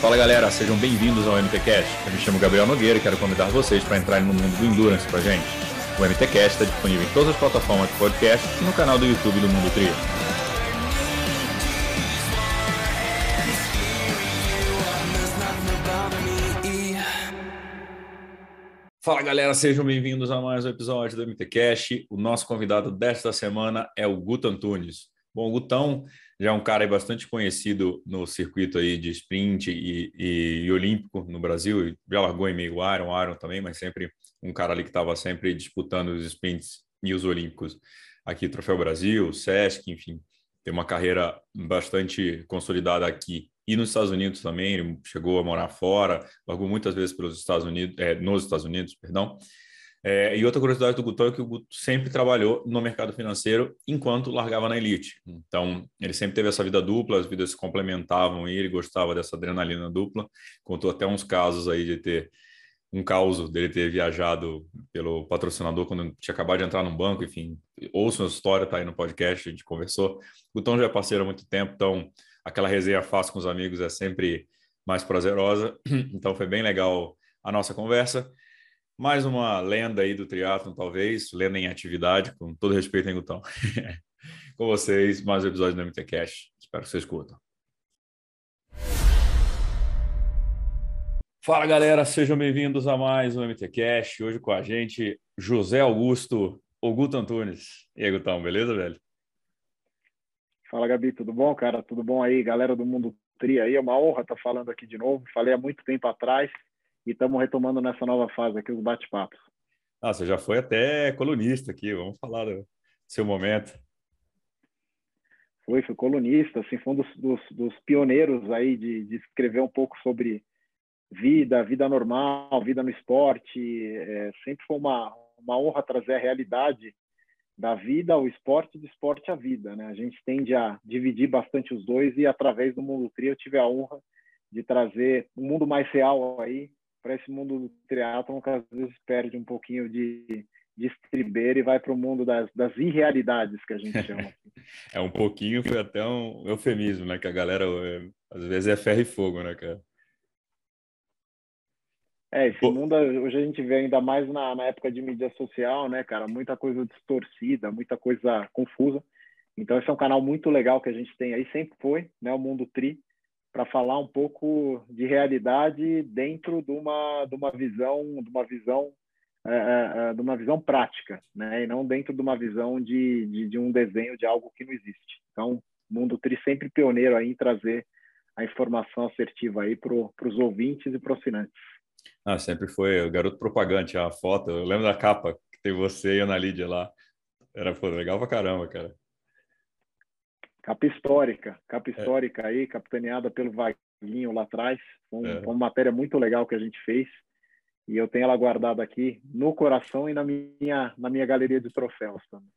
Fala galera, sejam bem-vindos ao MTCast. Eu me chamo Gabriel Nogueira e quero convidar vocês para entrarem no mundo do Endurance com a gente. O MTCast está disponível em todas as plataformas de podcast e no canal do YouTube do Mundo Trio. Fala galera, sejam bem-vindos a mais um episódio do MTCast. O nosso convidado desta semana é o Guto Antunes. Bom, o Gutão já é um cara bastante conhecido no circuito aí de sprint e, e, e olímpico no Brasil. Já largou em meio Iron, Iron também, mas sempre um cara ali que estava sempre disputando os sprints e os olímpicos. Aqui, Troféu Brasil, Sesc, enfim, tem uma carreira bastante consolidada aqui e nos Estados Unidos também, ele chegou a morar fora, largou muitas vezes pelos Estados Unidos, é, nos Estados Unidos, perdão. É, e outra curiosidade do Guto é que o Guto sempre trabalhou no mercado financeiro enquanto largava na elite. Então, ele sempre teve essa vida dupla, as vidas se complementavam e ele gostava dessa adrenalina dupla. Contou até uns casos aí de ter um caos dele ter viajado pelo patrocinador quando tinha acabado de entrar num banco, enfim, ouça a história, tá aí no podcast, a gente conversou. O Tom já é parceiro há muito tempo, então aquela resenha fácil com os amigos é sempre mais prazerosa. Então foi bem legal a nossa conversa. Mais uma lenda aí do triatlon, talvez, lenda em atividade, com todo respeito, hein, Gutão? com vocês, mais um episódio do MT Cash. Espero que vocês curtam. Fala galera, sejam bem-vindos a mais um MT Cash. Hoje com a gente, José Augusto Oguto Antunes. E aí, Gutão, beleza, velho? Fala, Gabi, tudo bom, cara? Tudo bom aí, galera do Mundo Tri aí? É uma honra estar falando aqui de novo. Falei há muito tempo atrás e estamos retomando nessa nova fase aqui os bate-papos. Ah, você já foi até colunista aqui, vamos falar do seu momento. Foi, fui colunista, assim, foi um dos, dos, dos pioneiros aí de, de, escrever um pouco sobre vida, vida normal, vida no esporte. É, sempre foi uma, uma honra trazer a realidade da vida ao esporte, do esporte à vida, né? A gente tende a dividir bastante os dois e através do mundo tri eu tive a honra de trazer um mundo mais real aí para esse mundo do triatlon que às vezes perde um pouquinho de, estribeira e vai para o mundo das, das irrealidades que a gente chama. é um pouquinho, foi até um eufemismo, né? Que a galera é, às vezes é ferro e fogo, né, cara? É, esse mundo hoje a gente vê ainda mais na, na época de mídia social, né, cara? Muita coisa distorcida, muita coisa confusa. Então, esse é um canal muito legal que a gente tem aí, sempre foi, né? O Mundo Tri, para falar um pouco de realidade dentro de uma, de uma visão, de uma visão, é, é, é de uma visão prática, né? E não dentro de uma visão de, de, de um desenho de algo que não existe. Então, Mundo Tri sempre pioneiro aí em trazer a informação assertiva aí para os ouvintes e para os assinantes. Ah, sempre foi o garoto propagante, a foto. Eu lembro da capa que tem você e a Ana Lídia lá. Era pô, legal pra caramba, cara. Capa histórica, capa é. histórica é. aí, capitaneada pelo Vaguinho lá atrás. Um, é. Uma matéria muito legal que a gente fez. E eu tenho ela guardada aqui no coração e na minha, na minha galeria de troféus também.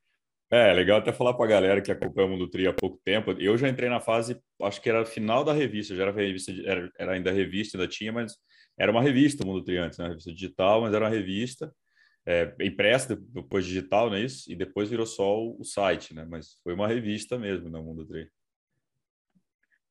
É, legal até falar para a galera que acompanha o Mundo Tri há pouco tempo. Eu já entrei na fase, acho que era final da revista, já era revista, era, era ainda revista, ainda tinha, mas era uma revista, o Mundo Triantes, né? revista digital, mas era uma revista é, impressa, depois digital, não é isso? E depois virou só o, site, né? Mas foi uma revista mesmo, né? Mundo Tri.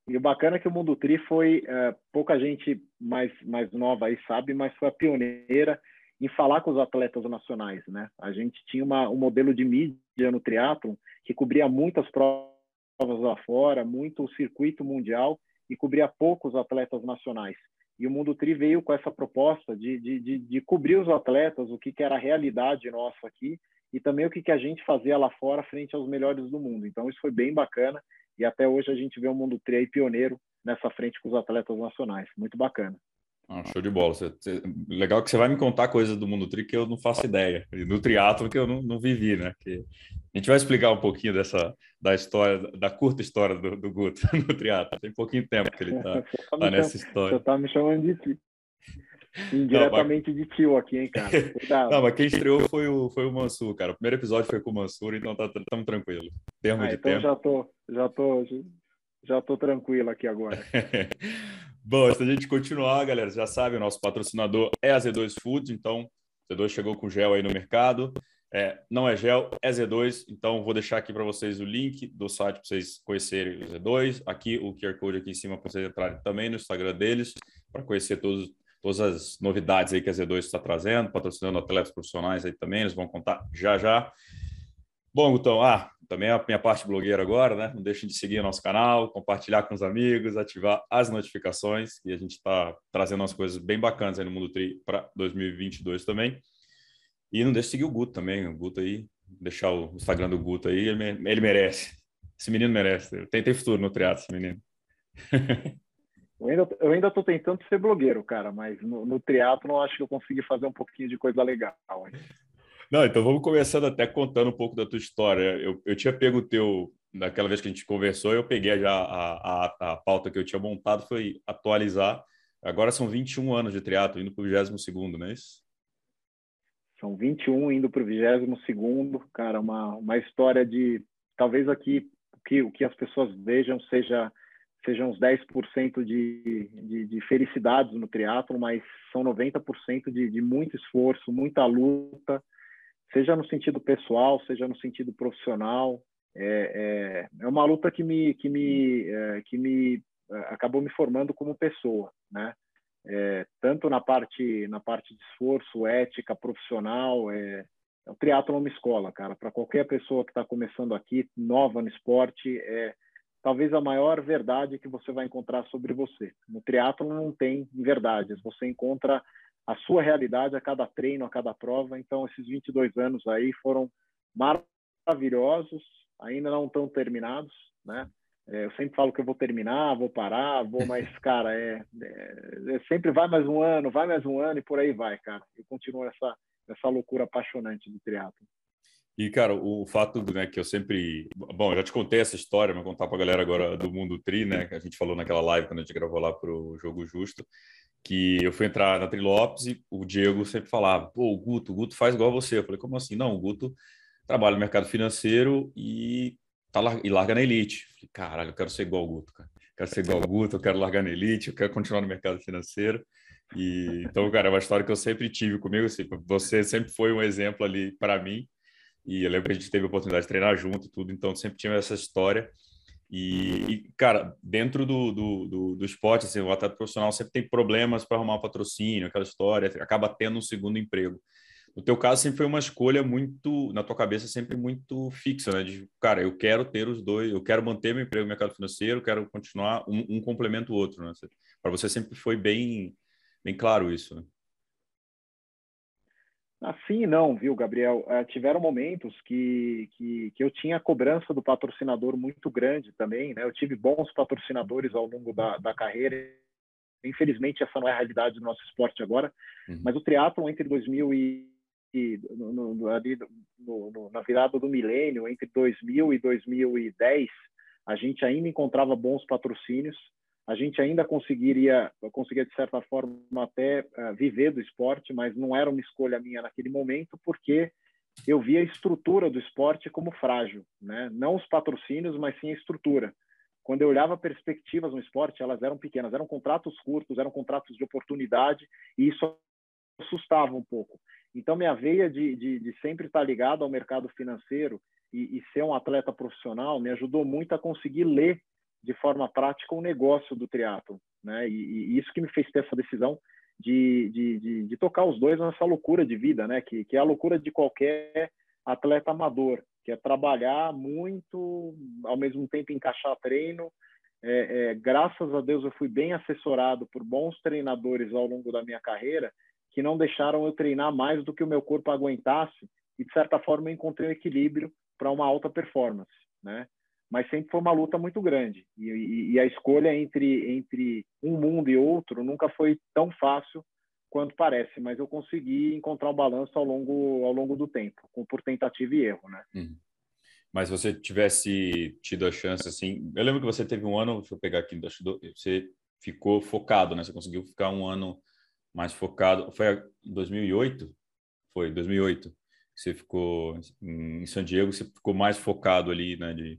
E o bacana é que o Mundo Tri foi, é, pouca gente mais, mais nova aí sabe, mas foi a pioneira em falar com os atletas nacionais, né? A gente tinha uma, um modelo de mídia no triatlon que cobria muitas provas lá fora, muito o circuito mundial e cobria poucos atletas nacionais. E o Mundo Tri veio com essa proposta de, de, de, de cobrir os atletas, o que, que era a realidade nossa aqui, e também o que, que a gente fazia lá fora frente aos melhores do mundo. Então, isso foi bem bacana, e até hoje a gente vê o Mundo Tri aí pioneiro nessa frente com os atletas nacionais. Muito bacana. Ah, show de bola. Você, você, legal que você vai me contar coisas do mundo tri que eu não faço ideia. E do triatlo que eu não, não vivi, né? Que a gente vai explicar um pouquinho dessa da história, da curta história do, do Guto no triatlo. Tem pouquinho tempo que ele está tá, tá nessa história. Você tá me chamando de tio. Indiretamente não, mas... de tio aqui, hein, cara. Cuidado. Não, mas quem estreou foi o, foi o Mansur, cara. O primeiro episódio foi com o Mansur, então tá, estamos tranquilo. Termo ah, de então tempo. já tô, já tô, já tô tranquilo aqui agora. Bom, antes da gente continuar, galera, já sabe, o nosso patrocinador é a Z2 Foods, então Z2 chegou com gel aí no mercado. É, não é gel, é Z2. Então, vou deixar aqui para vocês o link do site para vocês conhecerem o Z2. Aqui, o QR Code aqui em cima para vocês entrarem também no Instagram deles, para conhecer todos, todas as novidades aí que a Z2 está trazendo, patrocinando atletas profissionais aí também. Eles vão contar já já. Bom, Gutão, ah, também é a minha parte blogueira agora, né? Não deixem de seguir o nosso canal, compartilhar com os amigos, ativar as notificações, que a gente está trazendo umas coisas bem bacanas aí no Mundo Tri para 2022 também. E não deixe de seguir o Guto também, o Guto aí, deixar o Instagram do Guto aí, ele, ele merece. Esse menino merece. Tem, tem futuro no triatlo, esse menino. eu ainda, eu ainda tô tentando ser blogueiro, cara, mas no, no triatlo eu acho que eu consegui fazer um pouquinho de coisa legal. Não, então vamos começando até contando um pouco da tua história. Eu, eu tinha pego o teu, naquela vez que a gente conversou, eu peguei já a, a, a pauta que eu tinha montado, foi atualizar. Agora são 21 anos de triatlo, indo para o 22 não é isso? São 21 indo para o 22 cara, uma, uma história de talvez aqui que, o que as pessoas vejam seja sejam uns 10% de, de, de felicidades no triatlo, mas são 90% de, de muito esforço, muita luta, seja no sentido pessoal, seja no sentido profissional. É, é, é uma luta que me que me é, que me é, acabou me formando como pessoa, né? é, tanto na parte na parte de esforço, ética, profissional. É, o triatlo é uma escola, cara. Para qualquer pessoa que está começando aqui, nova no esporte, é talvez a maior verdade que você vai encontrar sobre você. No triatlo não tem verdades, você encontra a sua realidade a cada treino, a cada prova. Então, esses 22 anos aí foram maravilhosos, ainda não estão terminados, né? É, eu sempre falo que eu vou terminar, vou parar, vou, mas, cara, é, é, é, sempre vai mais um ano, vai mais um ano e por aí vai, cara. Eu continuo essa, essa loucura apaixonante do triatlo. E, cara, o fato né, que eu sempre. Bom, eu já te contei essa história, mas contar para a galera agora do Mundo Tri, né? Que a gente falou naquela live quando a gente gravou lá para o Jogo Justo, que eu fui entrar na Trilopes e o Diego sempre falava: pô, o Guto, o Guto faz igual você. Eu falei: como assim? Não, o Guto trabalha no mercado financeiro e tá e larga na elite. Falei, caralho, eu quero ser igual o Guto, cara. Quero ser igual o Guto, eu quero largar na elite, eu quero continuar no mercado financeiro. E então, cara, é uma história que eu sempre tive comigo. Assim, você sempre foi um exemplo ali para mim. E eu lembro que a gente teve a oportunidade de treinar junto e tudo, então sempre tinha essa história. E, e cara, dentro do, do, do, do, esporte, assim, o atleta profissional sempre tem problemas para arrumar um patrocínio, aquela história, acaba tendo um segundo emprego. No teu caso, sempre foi uma escolha muito, na tua cabeça, sempre muito fixa, né? De, cara, eu quero ter os dois, eu quero manter meu emprego no mercado financeiro, quero continuar, um, um complemento o outro, né? Para você sempre foi bem, bem claro isso, né? Assim não, viu, Gabriel? Uh, tiveram momentos que, que, que, eu tinha a cobrança do patrocinador muito grande também, né? Eu tive bons patrocinadores ao longo da, da carreira. Infelizmente, essa não é a realidade do nosso esporte agora. Uhum. Mas o triatlon entre 2000 e no, no, ali no, na virada do milênio, entre 2000 e 2010, a gente ainda encontrava bons patrocínios, a gente ainda conseguiria, conseguia de certa forma até uh, viver do esporte, mas não era uma escolha minha naquele momento, porque eu via a estrutura do esporte como frágil, né? Não os patrocínios, mas sim a estrutura. Quando eu olhava perspectivas no esporte, elas eram pequenas, eram contratos curtos, eram contratos de oportunidade, e isso assustava um pouco. Então, minha veia de, de, de sempre estar ligado ao mercado financeiro e, e, ser um atleta profissional me ajudou muito a conseguir ler de forma prática o negócio do triatlo, né? E, e isso que me fez ter essa decisão de, de, de, tocar os dois nessa loucura de vida, né? Que, que é a loucura de qualquer atleta amador, que é trabalhar muito, ao mesmo tempo encaixar treino. É, é, graças a Deus eu fui bem assessorado por bons treinadores ao longo da minha carreira que não deixaram eu treinar mais do que o meu corpo aguentasse e de certa forma eu encontrei um equilíbrio para uma alta performance, né? Mas sempre foi uma luta muito grande e, e, e, a escolha entre entre um mundo e outro nunca foi tão fácil quanto parece, mas eu consegui encontrar um balanço ao longo ao longo do tempo, por tentativa e erro, né? Uhum. Mas se você tivesse tido a chance assim, eu lembro que você teve um ano, deixa eu pegar aqui, você ficou focado, né? Você conseguiu ficar um ano mais focado. Foi em 2008? Foi, 2008. Você ficou em San Diego, você ficou mais focado ali, né, de,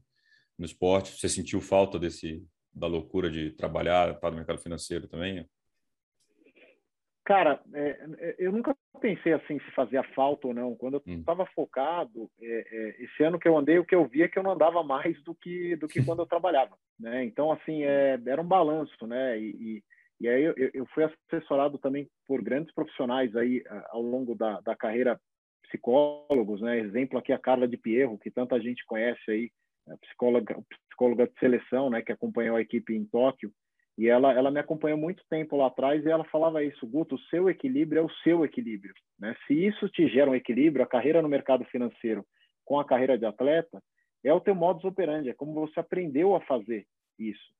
no esporte. Você sentiu falta desse da loucura de trabalhar, estar no mercado financeiro também? Cara, é, é, eu nunca pensei assim se fazia falta ou não. Quando eu estava hum. focado, é, é, esse ano que eu andei, o que eu via é que eu não andava mais do que do que quando eu trabalhava, né? Então assim é, era um balanço, né? E, e, e aí eu, eu, fui assessorado também por grandes profissionais aí ao longo da, da carreira, psicólogos, né? Exemplo aqui a Carla de Pierro, que tanta gente conhece aí, psicóloga psicóloga de seleção, né? Que acompanhou a equipe em Tóquio. E ela, ela me acompanhou muito tempo lá atrás e ela falava isso, Guto, o seu equilíbrio é o seu equilíbrio. Né? Se isso te gera um equilíbrio, a carreira no mercado financeiro com a carreira de atleta, é o teu modus operandi, é como você aprendeu a fazer isso.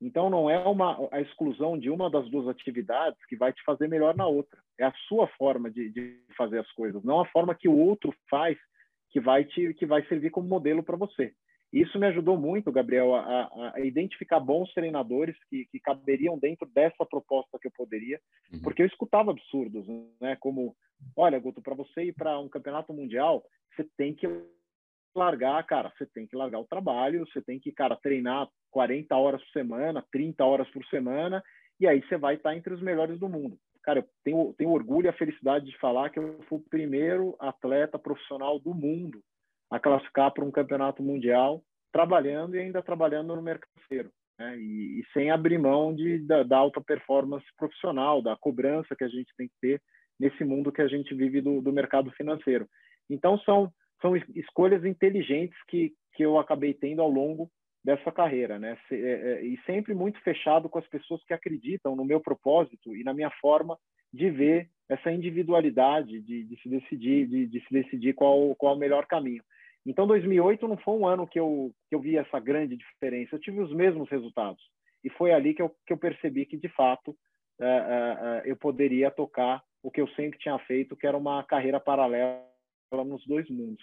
Então, não é uma, a exclusão de uma das duas atividades que vai te fazer melhor na outra. É a sua forma de, de fazer as coisas, não a forma que o outro faz que vai, te, que vai servir como modelo para você. Isso me ajudou muito, Gabriel, a, a identificar bons treinadores que, que, caberiam dentro dessa proposta que eu poderia, uhum. porque eu escutava absurdos, né? Como, olha, Guto, para você ir para um campeonato mundial, você tem que largar, cara, você tem que largar o trabalho, você tem que, cara, treinar 40 horas por semana, 30 horas por semana, e aí você vai estar entre os melhores do mundo. Cara, eu tenho, tenho orgulho e a felicidade de falar que eu fui o primeiro atleta profissional do mundo a classificar para um campeonato mundial, trabalhando e ainda trabalhando no mercado financeiro. Né? E, e, sem abrir mão de, da, da, alta performance profissional, da cobrança que a gente tem que ter nesse mundo que a gente vive do, do mercado financeiro. Então, são, são escolhas inteligentes que, que eu acabei tendo ao longo dessa carreira, né? É, é, e sempre muito fechado com as pessoas que acreditam no meu propósito e na minha forma de ver essa individualidade de, de se decidir, de, de, se decidir qual, qual o melhor caminho. Então, 2008 não foi um ano que eu, que eu vi essa grande diferença. Eu tive os mesmos resultados. E foi ali que eu, que eu percebi que, de fato, uh, uh, eu poderia tocar o que eu sempre tinha feito, que era uma carreira paralela nos dois mundos.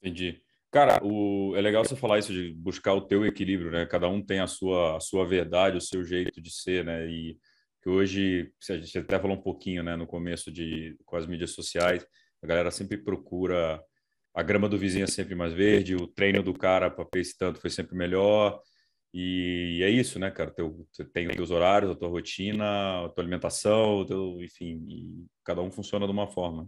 Entendi. Cara, o... é legal você falar isso de buscar o teu equilíbrio, né? Cada um tem a sua, a sua verdade, o seu jeito de ser, né? E que hoje, a gente até falou um pouquinho, né, no começo de com as mídias sociais, a galera sempre procura a grama do vizinho é sempre mais verde, o treino do cara para pace tanto foi sempre melhor. E é isso, né, cara? Teu, você tem os horários, a tua rotina, a tua alimentação, teu, enfim, e cada um funciona de uma forma.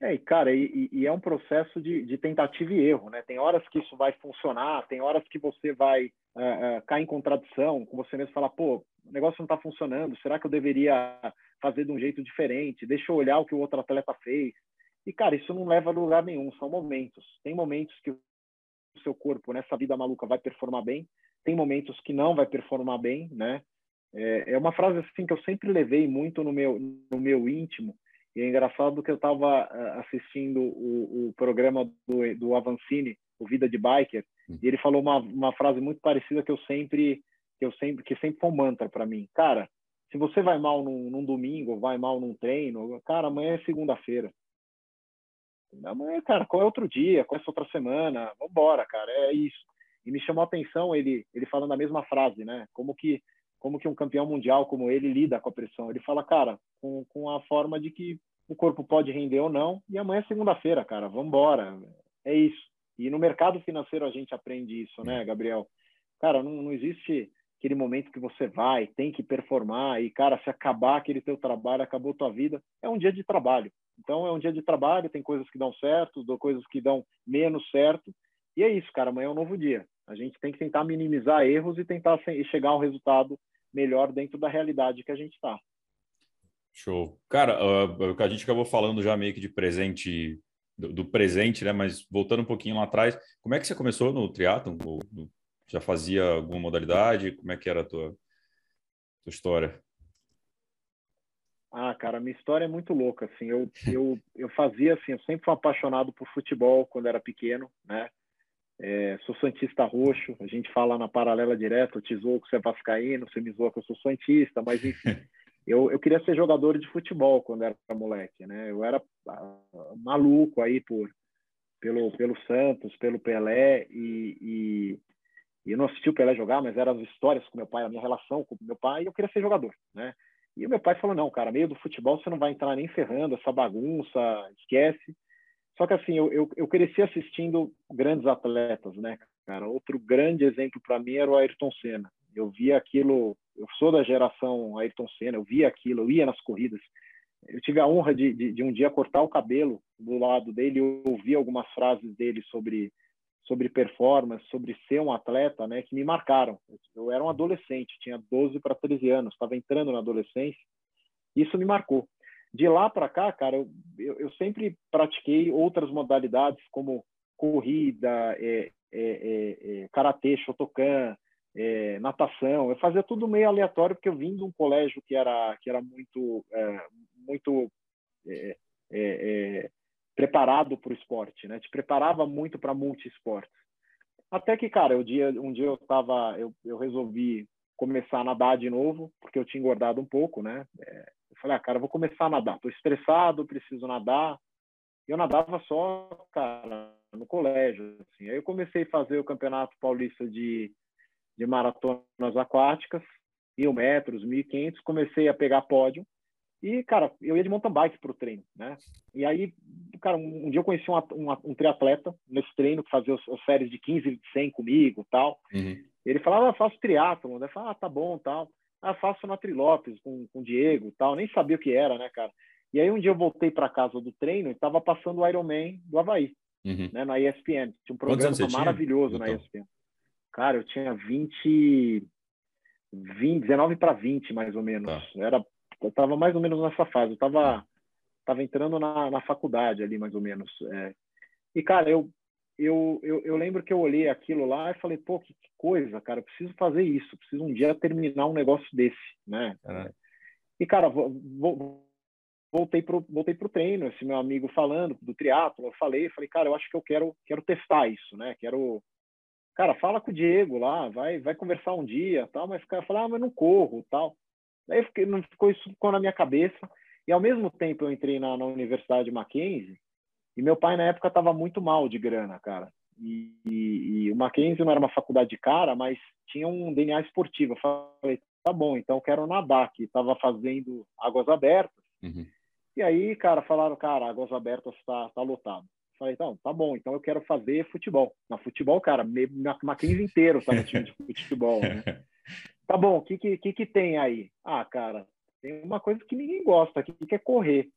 É, cara, e, e é um processo de, de, tentativa e erro, né? Tem horas que isso vai funcionar, tem horas que você vai uh, uh, cair em contradição, com você mesmo falar, pô, o negócio não está funcionando, será que eu deveria fazer de um jeito diferente, deixa eu olhar o que o outro atleta fez. E, cara, isso não leva a lugar nenhum, são momentos. Tem momentos que o seu corpo, nessa vida maluca, vai performar bem, tem momentos que não vai performar bem, né? É, é uma frase assim que eu sempre levei muito no meu, no meu íntimo, e é engraçado que eu estava ah, assistindo o, o programa do, do Avancini, o Vida de Biker, hum. e ele falou uma, uma frase muito parecida que eu sempre que eu sempre que sempre foi um mantra para mim. Cara, se você vai mal num, num domingo, vai mal num treino, cara, amanhã é segunda-feira. Amanhã, cara, qual é outro dia? Qual é outra semana? Vambora, cara, é isso. E me chamou a atenção ele, ele falando a mesma frase, né? Como que, como que um campeão mundial como ele lida com a pressão? Ele fala, cara, com, com a forma de que o corpo pode render ou não, e amanhã é segunda-feira, cara, vambora. É isso. E no mercado financeiro a gente aprende isso, né, Gabriel? Cara, não, não existe aquele momento que você vai, tem que performar e cara, se acabar aquele teu trabalho, acabou tua vida, é um dia de trabalho. Então é um dia de trabalho, tem coisas que dão certo, coisas que dão menos certo. E é isso, cara, amanhã é um novo dia. A gente tem que tentar minimizar erros e tentar chegar a um resultado melhor dentro da realidade que a gente está. Show. Cara, uh, a gente acabou falando já meio que de presente, do, do, presente, né? Mas voltando um pouquinho lá atrás, como é que você começou no triatlon? No, já fazia alguma modalidade? Como é que era a tua, tua história? Ah, cara, minha história é muito louca, assim, eu, eu, eu fazia, assim, eu sempre fui apaixonado por futebol quando era pequeno, né, é, sou santista roxo, a gente fala na paralela direto, te zoou que você é vascaíno, você me zoa que eu sou santista, mas enfim, eu, eu queria ser jogador de futebol quando era moleque, né, eu era ah, maluco aí por, pelo, pelo Santos, pelo Pelé e, e eu não assisti o Pelé jogar, mas eram as histórias com meu pai, a minha relação com meu pai, e eu queria ser jogador, né? E o meu pai falou: não, cara, meio do futebol você não vai entrar nem ferrando, essa bagunça, esquece. Só que assim, eu, eu, eu cresci assistindo grandes atletas, né, cara? Outro grande exemplo para mim era o Ayrton Senna. Eu via aquilo, eu sou da geração Ayrton Senna, eu via aquilo, eu ia nas corridas. Eu tive a honra de, de, de um dia cortar o cabelo do lado dele e ouvir algumas frases dele sobre sobre performance, sobre ser um atleta, né, que me marcaram. Eu era um adolescente, tinha 12 para 13 anos, estava entrando na adolescência. Isso me marcou. De lá para cá, cara, eu, eu, eu, sempre pratiquei outras modalidades como corrida, é, é, é, é karatê, shotokan, é, natação. Eu fazia tudo meio aleatório porque eu vim de um colégio que era que era muito é, muito preparado para o esporte, né? Te preparava muito para multiesportes. Até que, cara, eu dia, um dia eu tava, eu, eu resolvi começar a nadar de novo, porque eu tinha engordado um pouco, né? É, eu falei, ah, cara, vou começar a nadar. Tô estressado, preciso nadar. Eu nadava só, cara, no colégio. Assim. Aí eu comecei a fazer o Campeonato Paulista de, de Maratonas Aquáticas, mil metros, mil e quinhentos. Comecei a pegar pódio. E, cara, eu ia de mountain bike para o treino, né? E aí, cara, um, um dia eu conheci um, um, um, triatleta nesse treino que fazia as séries de 15 e 100 comigo tal. Uhum. Ele falava, ah, faço triatlon. Eu falava, ah, tá bom, tal. Ah, faço na Trilopes com, com o Diego tal. Nem sabia o que era, né, cara? E aí um dia eu voltei para casa do treino e estava passando o Ironman do Havaí, uhum. né, na ESPN. Tinha um programa maravilhoso tinha? na ESPN. Cara, eu tinha 20... 20 19 para 20, mais ou menos. Tá. Era eu estava mais ou menos nessa fase. Eu estava tava entrando na, na faculdade ali, mais ou menos. É. E, cara, eu, eu, eu, eu, lembro que eu olhei aquilo lá e falei, pô, que, que, coisa, cara, preciso fazer isso, preciso um dia terminar um negócio desse, né? É. E, cara, vou, vou, voltei pro voltei pro treino, esse meu amigo falando do triatlo, eu falei, falei, cara, eu acho que eu quero quero testar isso, né? Quero Cara, fala com o Diego lá, vai vai conversar um dia, tal, mas o cara fala, ah, mas não corro, tal. Daí fiquei, não ficou isso ficou na minha cabeça. E ao mesmo tempo eu entrei na, na Universidade Mackenzie e meu pai na época estava muito mal de grana, cara. E, e, e, o Mackenzie não era uma faculdade de cara, mas tinha um DNA esportivo. Eu falei, tá bom, então quero nadar, que estava fazendo águas abertas. Uhum. E aí, cara, falaram, cara, águas abertas está tá lotado. Eu falei, então, tá bom, então eu quero fazer futebol. Na futebol, cara, na Mackenzie inteiro tá no time de futebol, né? Tá bom, o que, que, que, tem aí? Ah, cara, tem uma coisa que ninguém gosta aqui, que é correr.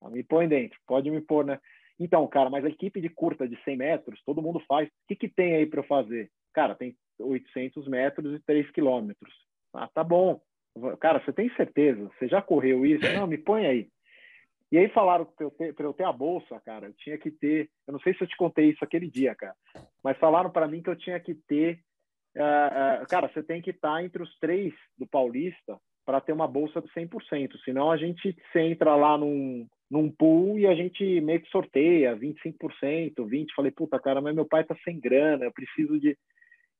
Ah, me põe dentro, pode me pôr, né? Então, cara, mas a equipe de curta de 100 metros, todo mundo faz. O que, que tem aí para eu fazer? Cara, tem 800 metros e 3 quilômetros. Ah, tá bom. Cara, você tem certeza? Você já correu isso? Não, me põe aí. E aí falaram para eu, ter, eu ter a bolsa, cara, eu tinha que ter. Eu não sei se eu te contei isso aquele dia, cara, mas falaram para mim que eu tinha que ter é, é, cara, você tem que estar entre os três do Paulista para ter uma bolsa de 100%. Senão a gente você entra lá num, num pool e a gente meio que sorteia 25%, 20%. Falei, puta, cara, mas meu pai tá sem grana, eu preciso de.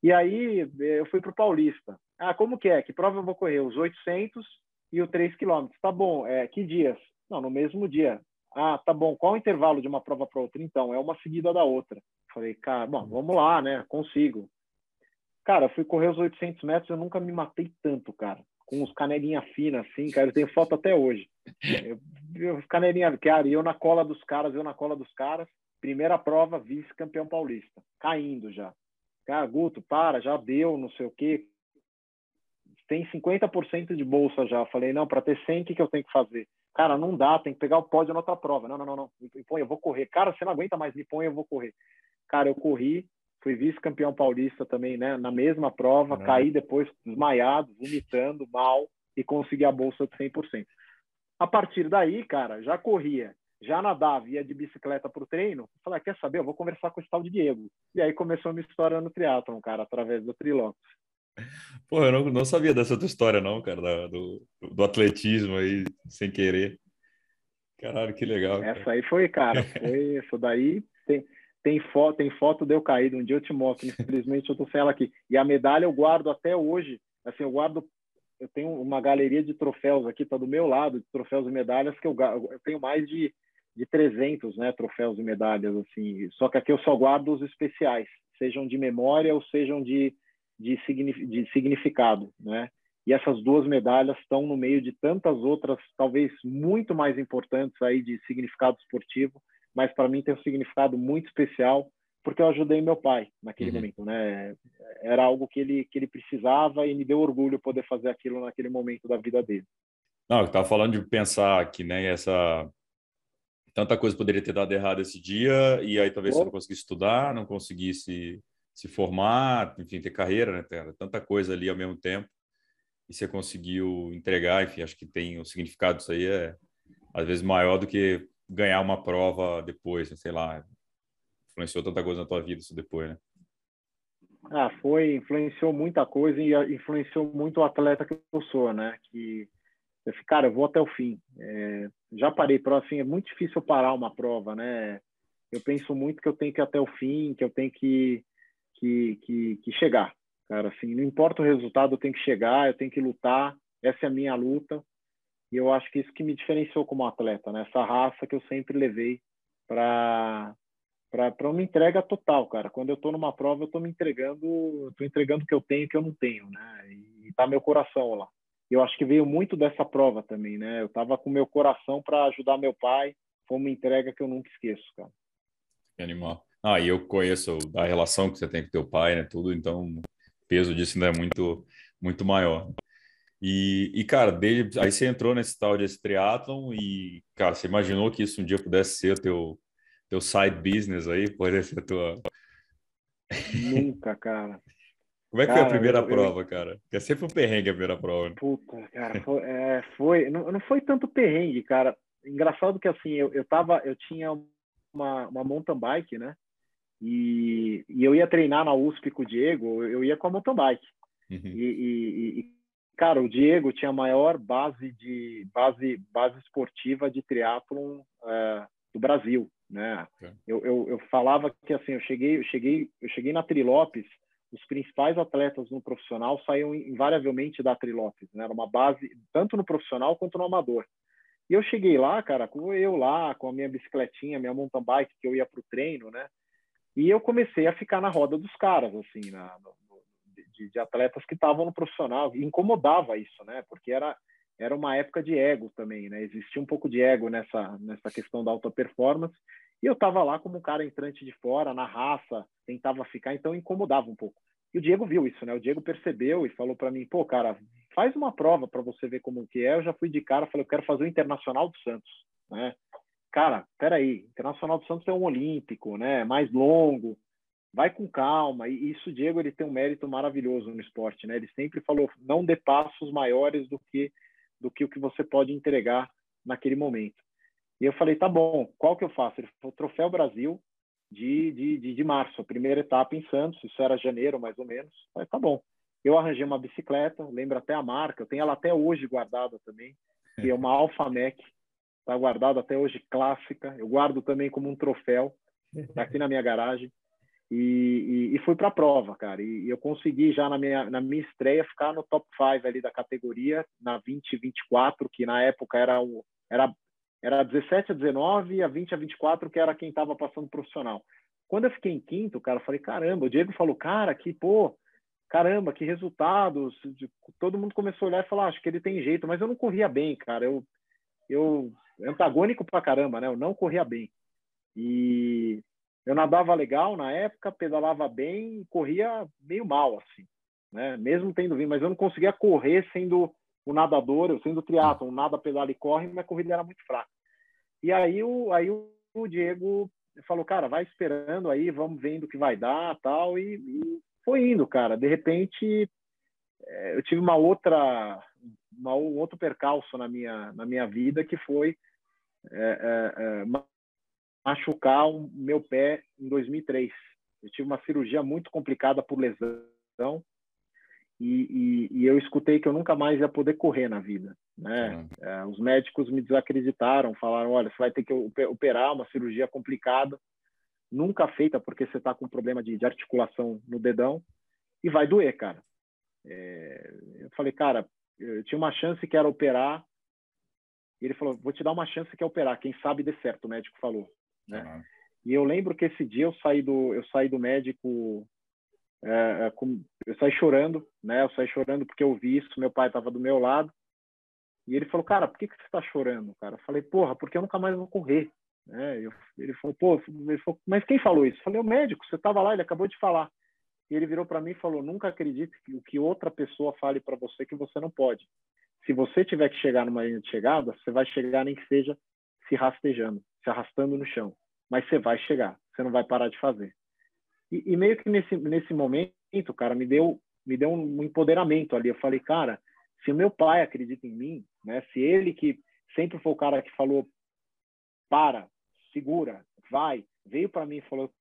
E aí eu fui para o Paulista. Ah, como que é? Que prova eu vou correr? Os 800 e o 3 quilômetros. Tá bom, é, que dias? Não, no mesmo dia. Ah, tá bom. Qual o intervalo de uma prova para outra? Então, é uma seguida da outra. Falei, cara, bom, vamos lá, né? Consigo. Cara, fui correr os 800 metros, eu nunca me matei tanto, cara. Com os canelinha fina, assim, cara. Eu tenho foto até hoje. Eu, eu, canelinha, cara, e eu na cola dos caras, eu na cola dos caras. Primeira prova, vice-campeão paulista. Caindo já. Cara, Guto, para, já deu, não sei o quê. Tem 50% de bolsa já. falei, não, para ter 100, o que, que eu tenho que fazer? Cara, não dá, tem que pegar o pódio na outra prova. Não, não, não, não. Me põe, eu vou correr. Cara, você não aguenta mais, me põe, eu vou correr. Cara, eu corri, fui vice-campeão paulista também, né? Na mesma prova, uhum. caí depois desmaiado, vomitando, mal e consegui a bolsa de 100%. A partir daí, cara, já corria, já nadava, ia de bicicleta para o treino. Falei, ah, quer saber? Eu vou conversar com esse tal de Diego. E aí começou a minha história no triatlon, cara, através do Trilocos. Pô, eu não, não, sabia dessa tua história, não, cara, do, do atletismo aí, sem querer. Caralho, que legal. Cara. Essa aí foi, cara, foi isso daí. Tem, tem foto, tem foto de eu caído. Um dia eu te mostro. Infelizmente eu tô sem ela aqui. E a medalha eu guardo até hoje. Assim, eu guardo. Eu tenho uma galeria de troféus aqui, tá do meu lado, de troféus e medalhas que eu, eu tenho mais de de 300, né, troféus e medalhas assim. Só que aqui eu só guardo os especiais, sejam de memória ou sejam de de, de significado, né? E essas duas medalhas estão no meio de tantas outras, talvez muito mais importantes aí de significado esportivo, mas para mim tem um significado muito especial, porque eu ajudei meu pai naquele uhum. momento, né? Era algo que ele que ele precisava e me deu orgulho poder fazer aquilo naquele momento da vida dele. Não, eu estava falando de pensar que né, essa tanta coisa poderia ter dado errado esse dia e aí talvez oh. você não conseguisse estudar, não conseguisse se formar, enfim, ter carreira, né? Tanta coisa ali ao mesmo tempo e você conseguiu entregar, enfim, acho que tem o significado disso aí é às vezes maior do que ganhar uma prova depois, sei lá, influenciou tanta coisa na tua vida isso depois, né? Ah, foi, influenciou muita coisa e influenciou muito o atleta que eu sou, né? Que, cara, eu vou até o fim. É, já parei para assim, é muito difícil parar uma prova, né? Eu penso muito que eu tenho que ir até o fim, que eu tenho que, que, que, que chegar, cara. Assim, não importa o resultado, eu tenho que chegar, eu tenho que lutar. Essa é a minha luta. E eu acho que isso que me diferenciou como atleta, né? Essa raça que eu sempre levei para para uma entrega total, cara. Quando eu estou numa prova, eu estou me entregando, estou entregando o que eu tenho e que eu não tenho, né? E está meu coração lá. Eu acho que veio muito dessa prova também, né? Eu estava com meu coração para ajudar meu pai. Foi uma entrega que eu nunca esqueço, cara. Que animal. Ah, e eu conheço a relação que você tem com teu pai, né? Tudo, então o peso disso ainda é muito, muito maior. E, e, cara, desde, aí você entrou nesse tal de triatlon e, cara, você imaginou que isso um dia pudesse ser o teu, teu side business aí, pode ser tua. Nunca, cara. Como é que cara, foi a primeira eu, prova, eu... cara? Porque é sempre um perrengue a primeira prova. Né? Puta, cara, foi, é, foi, não, não foi tanto perrengue, cara. Engraçado que assim, eu, eu tava, eu tinha uma, uma mountain bike, né? E, e eu ia treinar na USP com o Diego, eu ia com a mountain bike. Uhum. E, e, e, cara, o Diego tinha a maior base de base base esportiva de triatlon uh, do Brasil né? Eu, eu, eu, falava que assim, eu cheguei, eu cheguei, eu cheguei na Trilopes, os principais atletas no profissional saíam invariavelmente da Trilopes, né? Era uma base tanto no profissional quanto no amador. E eu cheguei lá, cara, com eu lá, com a minha bicicletinha, minha mountain bike que eu ia para o treino, né? E eu comecei a ficar na roda dos caras, assim, na, de, de, atletas que estavam no profissional. Incomodava isso, né? Porque era era uma época de ego também, né? Existia um pouco de ego nessa nessa questão da alta performance e eu estava lá como um cara entrante de fora, na raça, tentava ficar, então incomodava um pouco. E o Diego viu isso, né? O Diego percebeu e falou para mim, pô, cara, faz uma prova para você ver como que é. Eu já fui de cara, falei, eu quero fazer o Internacional do Santos, né? Cara, peraí, Internacional do Santos é um olímpico, né? Mais longo, vai com calma. E isso, o Diego, ele tem um mérito maravilhoso no esporte, né? Ele sempre falou, não dê passos maiores do que do que o que você pode entregar naquele momento. E eu falei, tá bom, qual que eu faço? Ele falou, Troféu Brasil de, de, de, de março, a primeira etapa em Santos, isso era janeiro mais ou menos. Eu falei, tá bom. Eu arranjei uma bicicleta, lembro até a marca, eu tenho ela até hoje guardada também, que é uma Alpha Mac, tá guardada até hoje clássica. Eu guardo também como um troféu, tá aqui na minha garagem. E, e, e fui para a prova, cara. E, e, eu consegui já na minha, na minha estreia ficar no top 5 ali da categoria, na 2024, que na época era, o, era era 17 a 19 e a 20 a 24, que era quem estava passando profissional. Quando eu fiquei em quinto, cara, eu falei, caramba, o Diego falou, cara, que, pô, caramba, que resultados. Todo mundo começou a olhar e falar, ah, acho que ele tem jeito, mas eu não corria bem, cara. Eu, eu antagônico pra caramba, né? Eu não corria bem. E eu nadava legal na época, pedalava bem, corria meio mal, assim, né? Mesmo tendo vindo, mas eu não conseguia correr sendo o nadador, eu sendo triatlon, nada, pedala e corre, minha corrida era muito fraca. E aí o, aí o Diego falou, cara, vai esperando aí, vamos vendo o que vai dar, tal, e, e foi indo, cara. De repente, é, eu tive uma outra, uma, um outro percalço na minha, na minha vida, que foi é, é, é machucar o meu pé em 2003. Eu tive uma cirurgia muito complicada por lesão, e, e, e, eu escutei que eu nunca mais ia poder correr na vida. Né? É, os médicos me desacreditaram, falaram: olha, você vai ter que operar uma cirurgia complicada, nunca feita porque você está com problema de, de, articulação no dedão e vai doer, cara. É, eu falei, cara, eu tinha uma chance que era operar. E ele falou: vou te dar uma chance que é operar, quem sabe dê certo, o médico falou. Né? Uhum. E eu lembro que esse dia eu saí do, eu saí do médico é, é eu saí chorando, né? Eu saí chorando porque eu vi isso, meu pai estava do meu lado. E ele falou, cara, por que, que você está chorando, cara? Eu falei, porra, porque eu nunca mais vou correr. né? Eu, ele falou, pô, ele falou, mas quem falou isso? Eu falei, o médico, você estava lá, ele acabou de falar. E ele virou para mim e falou, nunca acredite que o que outra pessoa fale para você que você não pode. Se você tiver que chegar numa linha de chegada, você vai chegar nem que seja se rastejando, se arrastando no chão. Mas você vai chegar, você não vai parar de fazer. E, e meio que nesse, nesse momento, cara, me deu, me deu um empoderamento ali. Eu falei, cara, se o meu pai acredita em mim, né? Se ele que sempre foi o cara que falou para, segura, vai, veio para mim e falou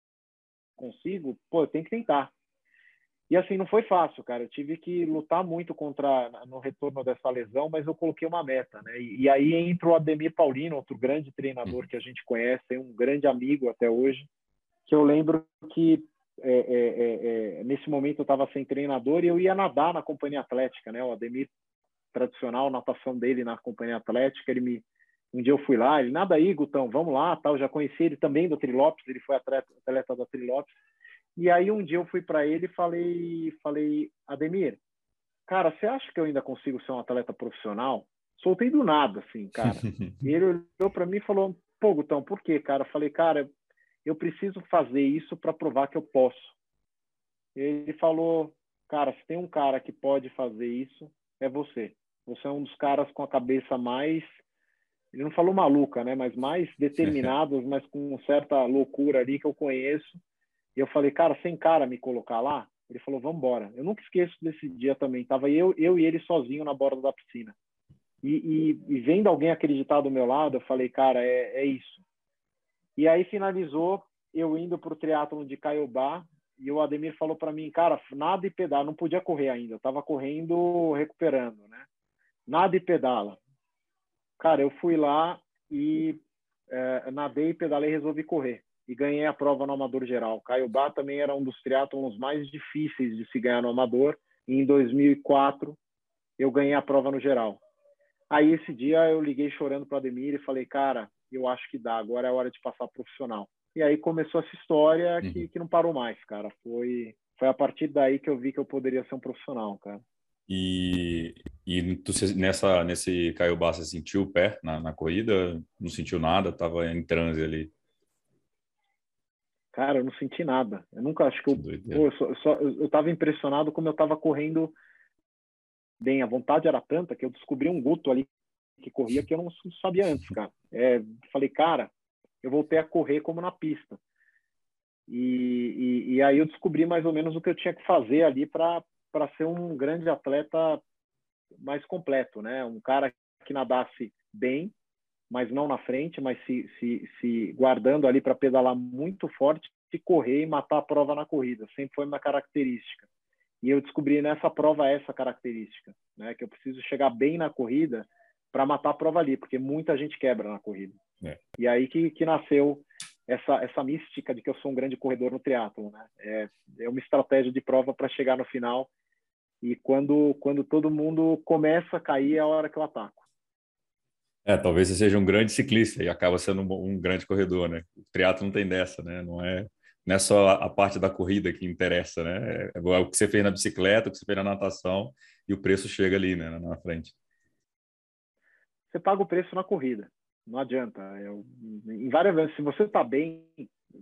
consigo, pô, eu tenho que tentar. E assim não foi fácil, cara. Eu tive que lutar muito contra no retorno dessa lesão, mas eu coloquei uma meta, né? E, e aí entra o Ademir Paulino, outro grande treinador que a gente conhece, um grande amigo até hoje, que eu lembro que é, é, é, é nesse momento eu estava sem treinador e eu ia nadar na companhia atlética, né? O Ademir tradicional, natação dele na companhia atlética, ele me um dia eu fui lá, ele nada aí, Gutão, vamos lá, tal, já conheci ele também do Trilopes, ele foi atleta, atleta da Trilopes. E aí um dia eu fui para ele e falei, falei, Ademir, cara, você acha que eu ainda consigo ser um atleta profissional? Soltei do nada, assim, cara. e ele olhou para mim e falou, pô, Gutão, por quê, cara? Eu falei, cara, eu preciso fazer isso para provar que eu posso. Ele falou, cara, se tem um cara que pode fazer isso, é você. Você é um dos caras com a cabeça mais, ele não falou maluca, né, mas mais determinados, mas com certa loucura ali que eu conheço. E eu falei, cara, sem cara me colocar lá? Ele falou, vamos embora. Eu nunca esqueço desse dia também. Tava eu, eu e ele sozinho na borda da piscina. E, e, e vendo alguém acreditar do meu lado, eu falei, cara, é, é isso. E aí finalizou eu indo para o triatlon de Caiobá e o Ademir falou para mim, cara, nada e pedala, não podia correr ainda, eu estava correndo, recuperando, né? Nada e pedala. Cara, eu fui lá e é, nadei pedalei e resolvi correr. E ganhei a prova no Amador Geral. Caiobá também era um dos triatlons mais difíceis de se ganhar no Amador. E em 2004, eu ganhei a prova no Geral. Aí, esse dia, eu liguei chorando para o Ademir e falei, cara, eu acho que dá, agora é a hora de passar profissional. E aí começou essa história que, uhum. que não parou mais, cara. Foi, foi a partir daí que eu vi que eu poderia ser um profissional, cara. E, e tu, nessa, nesse Caiobá, você sentiu o pé na, na corrida? Não sentiu nada? Tava em transe ali? Cara, eu não senti nada. Eu nunca acho que eu. Pô, eu, só, só, eu tava impressionado como eu tava correndo bem. A vontade era tanta que eu descobri um guto ali que corria que eu não sabia antes, cara. É, falei, cara, eu voltei a correr como na pista. E, e, e aí eu descobri mais ou menos o que eu tinha que fazer ali para ser um grande atleta mais completo, né? Um cara que nadasse bem, mas não na frente, mas se, se, se guardando ali para pedalar muito forte e correr e matar a prova na corrida. Sempre foi uma característica. E eu descobri nessa prova essa característica, né? Que eu preciso chegar bem na corrida para matar a prova ali, porque muita gente quebra na corrida. É. E aí que, que nasceu essa, essa mística de que eu sou um grande corredor no triatlo, né? É, é uma estratégia de prova para chegar no final e quando quando todo mundo começa a cair é a hora que eu ataco. É, talvez você seja um grande ciclista e acaba sendo um, um grande corredor, né? O triatlo não tem dessa, né? Não é não é só a parte da corrida que interessa, né? É, é o que você fez na bicicleta, o que você fez na natação e o preço chega ali, né, na frente. Você paga o preço na corrida. Não adianta. Eu, em várias vezes, se você está bem,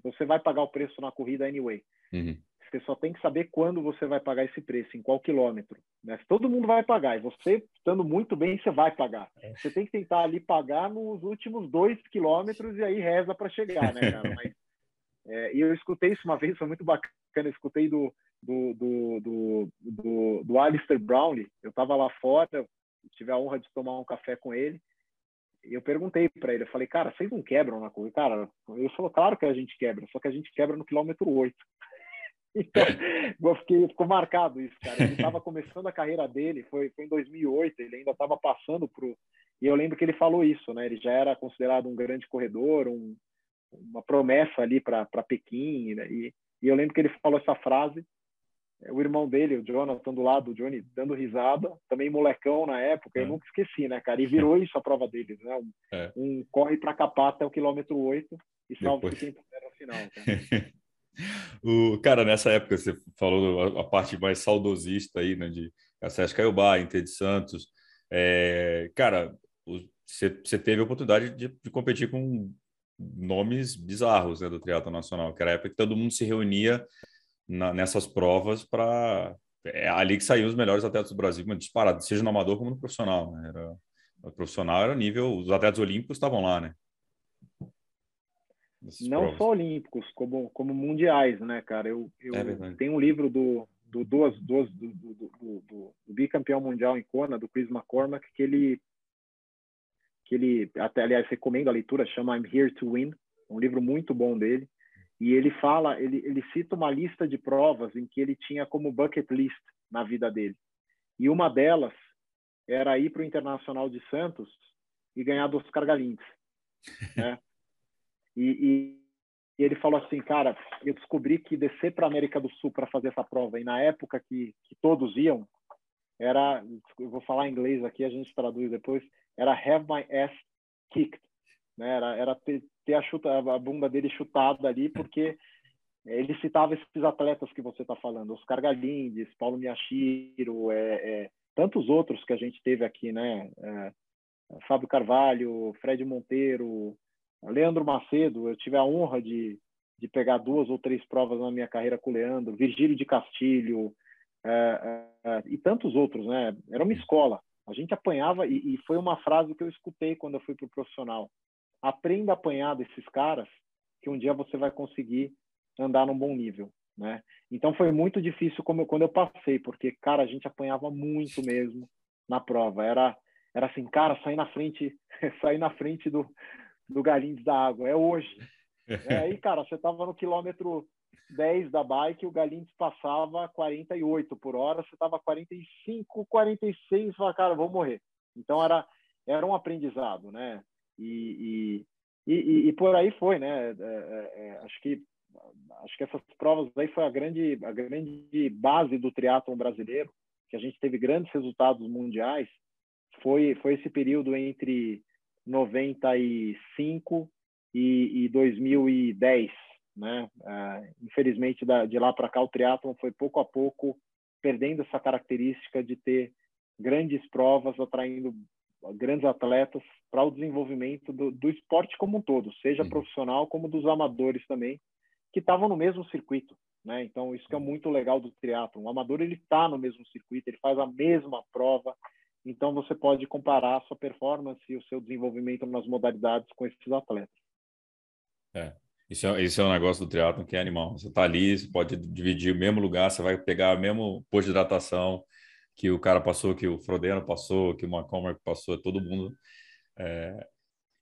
você vai pagar o preço na corrida anyway. Uhum. Você só tem que saber quando você vai pagar esse preço, em qual quilômetro. Né? Todo mundo vai pagar, e você estando muito bem, você vai pagar. É. Você tem que tentar ali pagar nos últimos dois quilômetros e aí reza para chegar, né, cara? Mas, é, e eu escutei isso uma vez, foi muito bacana. Eu escutei do, do, do, do, do, do Alistair Brownlee. Eu estava lá fora, tive a honra de tomar um café com ele eu perguntei para ele, eu falei, cara, vocês não quebram na corrida? Cara, ele falou, claro que a gente quebra, só que a gente quebra no quilômetro 8. Então, eu fiquei, ficou marcado isso, cara. Ele estava começando a carreira dele, foi, foi em 2008, ele ainda estava passando pro. E eu lembro que ele falou isso, né? Ele já era considerado um grande corredor, um, uma promessa ali para Pequim, né? e, e eu lembro que ele falou essa frase o irmão dele, o Jonathan, do lado, o Johnny, dando risada, também molecão na época, é. eu nunca esqueci, né, cara? E virou isso a prova deles, né? Um, é. um corre para capar até o quilômetro 8 e salve quem puder no final. Cara. o, cara, nessa época você falou a, a parte mais saudosista aí, né, de Sérgio Caiobá, Inter de Santos. É, cara, você, teve a oportunidade de, de competir com nomes bizarros né, do triatlo nacional, que era a época que todo mundo se reunia na, nessas provas para é ali que saíam os melhores atletas do Brasil, mas disparado, seja no amador como no profissional. Né? Era, o profissional era nível, os atletas olímpicos estavam lá, né? Não provas. só olímpicos, como, como mundiais, né, cara? Eu, eu é tenho um livro do, do duas, duas do, do, do, do, bicampeão mundial em Kona, do Chris McCormack, que ele que ele até aliás recomendo a leitura, chama I'm Here to Win, um livro muito bom dele. E ele fala, ele, ele cita uma lista de provas em que ele tinha como bucket list na vida dele. E uma delas era ir para o Internacional de Santos e ganhar dos Cargalindes. Né? E, e, e, ele falou assim, cara, eu descobri que descer para a América do Sul para fazer essa prova, e na época que, que todos iam, era, eu vou falar em inglês aqui, a gente traduz depois, era have my ass kicked. Né? Era, era ter, ter a, chuta, a bunda dele chutada ali, porque ele citava esses atletas que você está falando, Oscar Galindes, Paulo Miyashiro, é, é, tantos outros que a gente teve aqui, né? É, Fábio Carvalho, Fred Monteiro, Leandro Macedo. Eu tive a honra de, de pegar duas ou três provas na minha carreira com o Leandro, Virgílio de Castilho é, é, e tantos outros, né? Era uma escola. A gente apanhava e, e foi uma frase que eu escutei quando eu fui para o profissional aprenda a apanhar desses caras, que um dia você vai conseguir andar num bom nível, né? Então foi muito difícil eu, quando eu passei, porque cara, a gente apanhava muito mesmo na prova. Era era assim, cara, sair na frente, sair na frente do do Galindes da água, é hoje. É, aí, cara, você tava no quilômetro 10 da bike, o Galindes passava 48 por hora, você tava 45, 46, fala, cara, vou morrer. Então era era um aprendizado, né? E, e, e, e por aí foi, né? É, é, é, acho que acho que essas provas aí foi a grande a grande base do triatlon brasileiro, que a gente teve grandes resultados mundiais. Foi foi esse período entre 95 e, e 2010, né? É, infelizmente da, de lá para cá o triatlon foi pouco a pouco perdendo essa característica de ter grandes provas atraindo grandes atletas para o desenvolvimento do, do, esporte como um todo, seja uhum. profissional como dos amadores também, que estavam no mesmo circuito, né? Então isso que é muito legal do triatlo. O amador ele está no mesmo circuito, ele faz a mesma prova, então você pode comparar a sua performance e o seu desenvolvimento nas modalidades com esses atletas. É. Isso é, isso é um negócio do triatlo que é animal. Você está ali, você pode dividir o mesmo lugar, você vai pegar o mesmo posto de hidratação, que o cara passou, que o Frodeno passou, que o McCormack passou, todo mundo. É...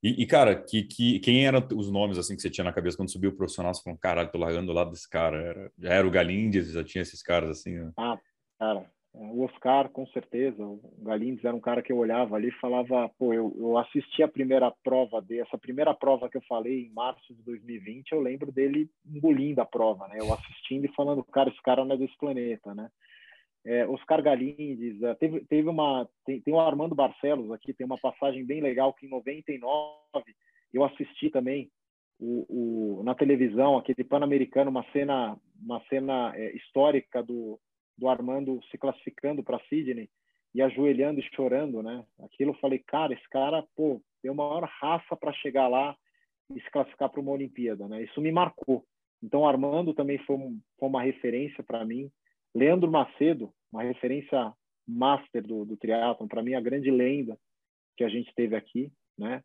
E, e, cara, que, que, quem eram os nomes assim que você tinha na cabeça quando subiu o profissional? Você falou, caralho, tô largando do lado desse cara. Era, já era o Galindes, já tinha esses caras assim. Né? Ah, cara, o Oscar, com certeza. O Galindes era um cara que eu olhava ali e falava, pô, eu, eu assisti a primeira prova dele, essa primeira prova que eu falei em março de 2020, eu lembro dele engolindo a prova, né? Eu assistindo e falando, cara, esse cara não é desse planeta, né? é, Oscar Galindes, é, teve, teve uma, tem, tem o Armando Barcelos aqui, tem uma passagem bem legal que em 99 eu assisti também o, o na televisão, aquele Pan-Americano, uma cena, uma cena é, histórica do, do Armando se classificando para Sydney e ajoelhando e chorando, né? Aquilo eu falei, cara, esse cara, pô, deu maior raça para chegar lá e se classificar para uma Olimpíada, né? Isso me marcou. Então, Armando também foi, um, foi uma referência para mim. Leandro Macedo, uma referência master do, do triatlon, para mim a grande lenda que a gente teve aqui, né?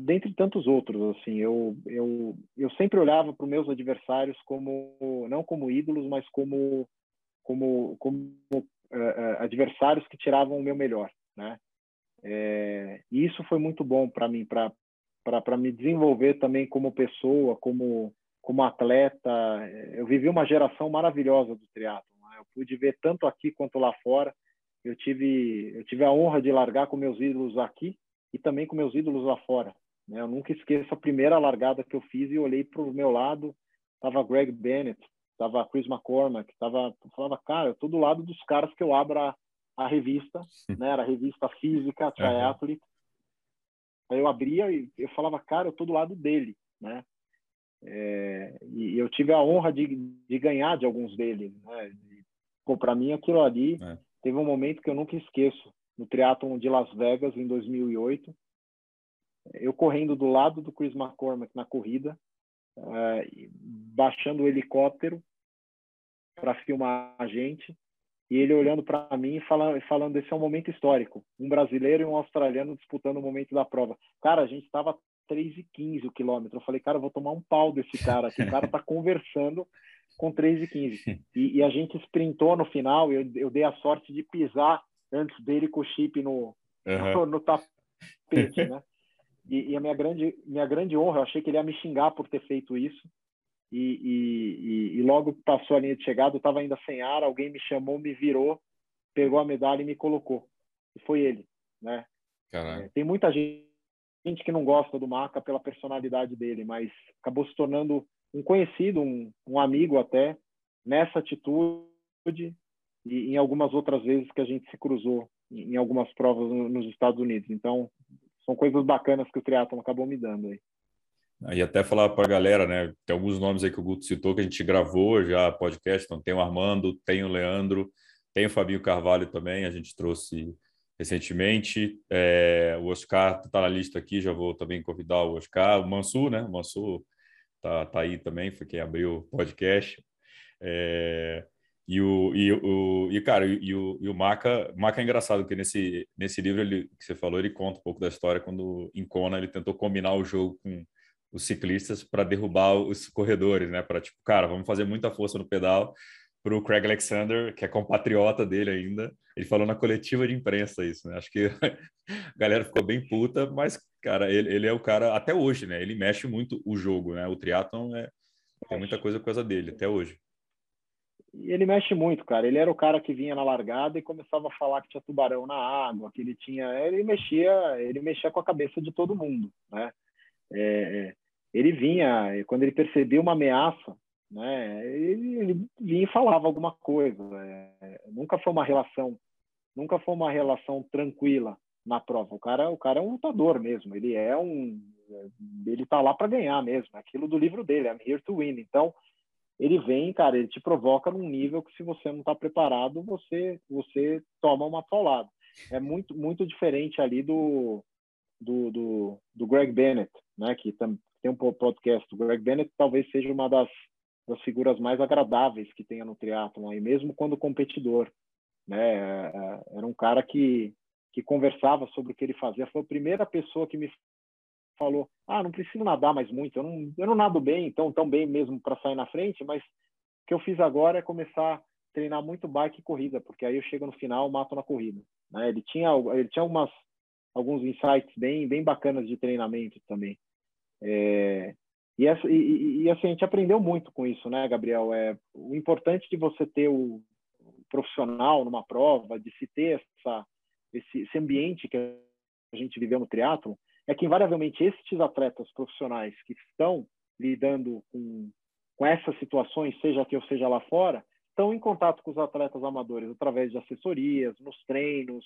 Dentre tantos outros, assim, eu eu, eu sempre olhava para os meus adversários como não como ídolos, mas como como como uh, adversários que tiravam o meu melhor, né? É, e isso foi muito bom para mim, para me desenvolver também como pessoa, como como atleta. Eu vivi uma geração maravilhosa do triatlo eu pude ver tanto aqui quanto lá fora. Eu tive, eu tive a honra de largar com meus ídolos aqui e também com meus ídolos lá fora. Né? Eu nunca esqueço a primeira largada que eu fiz e olhei para o meu lado, estava Greg Bennett, estava Chris McCormack, estava, falava, cara, eu tô do lado dos caras que eu abro a, a revista, né? Era a revista física, Triathlete. Aí eu abria e eu falava, cara, eu tô do lado dele, né? É, e eu tive a honra de, de ganhar de alguns deles, né? para mim aquilo ali é. teve um momento que eu nunca esqueço no triatlon de Las Vegas em 2008 eu correndo do lado do Chris McCormack na corrida, uh, baixando o helicóptero para filmar a gente, e ele olhando para mim e falando, falando: esse é um momento histórico. Um brasileiro e um australiano disputando o momento da prova. Cara, a gente estava 3 e 15 o quilômetro. Eu falei, cara, eu vou tomar um pau desse cara aqui. O cara tá conversando com 3 e 15. E, e a gente sprintou no final. Eu, eu dei a sorte de pisar antes dele com o chip no, uhum. no, no tapete, né? E, e, a minha grande, minha grande honra, eu achei que ele ia me xingar por ter feito isso. E, e, e logo passou a linha de chegada, eu estava ainda sem ar, alguém me chamou, me virou, pegou a medalha e me colocou. E foi ele, né? É, tem muita gente que não gosta do Maca pela personalidade dele, mas acabou se tornando um conhecido, um, um amigo até, nessa atitude e em algumas outras vezes que a gente se cruzou em algumas provas nos Estados Unidos. Então, são coisas bacanas que o triatlon acabou me dando aí. E até falar para a galera, né? Tem alguns nomes aí que o Guto citou que a gente gravou já podcast. Então, tem o Armando, tem o Leandro, tem o Fabinho Carvalho também. A gente trouxe recentemente. É, o Oscar está na lista aqui, já vou também convidar o Oscar. O Mansur, né? O Mansur tá, tá aí também, foi quem abriu o podcast. É, e o, e o e cara, e o, e o Maca, Maca é engraçado, porque nesse, nesse livro ele, que você falou, ele conta um pouco da história quando em Kona ele tentou combinar o jogo com os ciclistas para derrubar os corredores, né? Para tipo, cara, vamos fazer muita força no pedal para o Craig Alexander, que é compatriota dele ainda. Ele falou na coletiva de imprensa isso, né? Acho que a galera ficou bem puta, mas, cara, ele, ele é o cara, até hoje, né? Ele mexe muito o jogo, né? O triatlon é, tem muita coisa coisa dele, até hoje. E ele mexe muito, cara. Ele era o cara que vinha na largada e começava a falar que tinha tubarão na água, que ele tinha. Ele mexia, ele mexia com a cabeça de todo mundo, né? É, é ele vinha, quando ele percebia uma ameaça, né? Ele, ele vinha e falava alguma coisa. É, nunca foi uma relação, nunca foi uma relação tranquila na prova. O cara, o cara é um lutador mesmo. Ele é um, ele tá lá para ganhar mesmo. Aquilo do livro dele, I'm here to win. Então ele vem, cara, ele te provoca num nível que se você não está preparado, você você toma uma paulada. É muito muito diferente ali do do, do, do Greg Bennett, né, que tem um podcast. O Greg Bennett talvez seja uma das, das figuras mais agradáveis que tenha no triatlon, aí mesmo quando competidor, né? É, é, era um cara que que conversava sobre o que ele fazia. Foi a primeira pessoa que me falou: ah, não preciso nadar mais muito, eu não, eu não nado bem, então tão bem mesmo para sair na frente, mas o que eu fiz agora é começar a treinar muito bike e corrida, porque aí eu chego no final, mato na corrida. Né? Ele tinha ele tinha algumas alguns insights bem bem bacanas de treinamento também. É, e, essa, e, e, assim a gente aprendeu muito com isso, né, Gabriel? É o importante de você ter o, o profissional numa prova, de se ter essa esse, esse ambiente que a gente viveu no triatlo é que invariavelmente estes atletas profissionais que estão lidando com, com essas situações, seja aqui ou seja lá fora, estão em contato com os atletas amadores através de assessorias, nos treinos,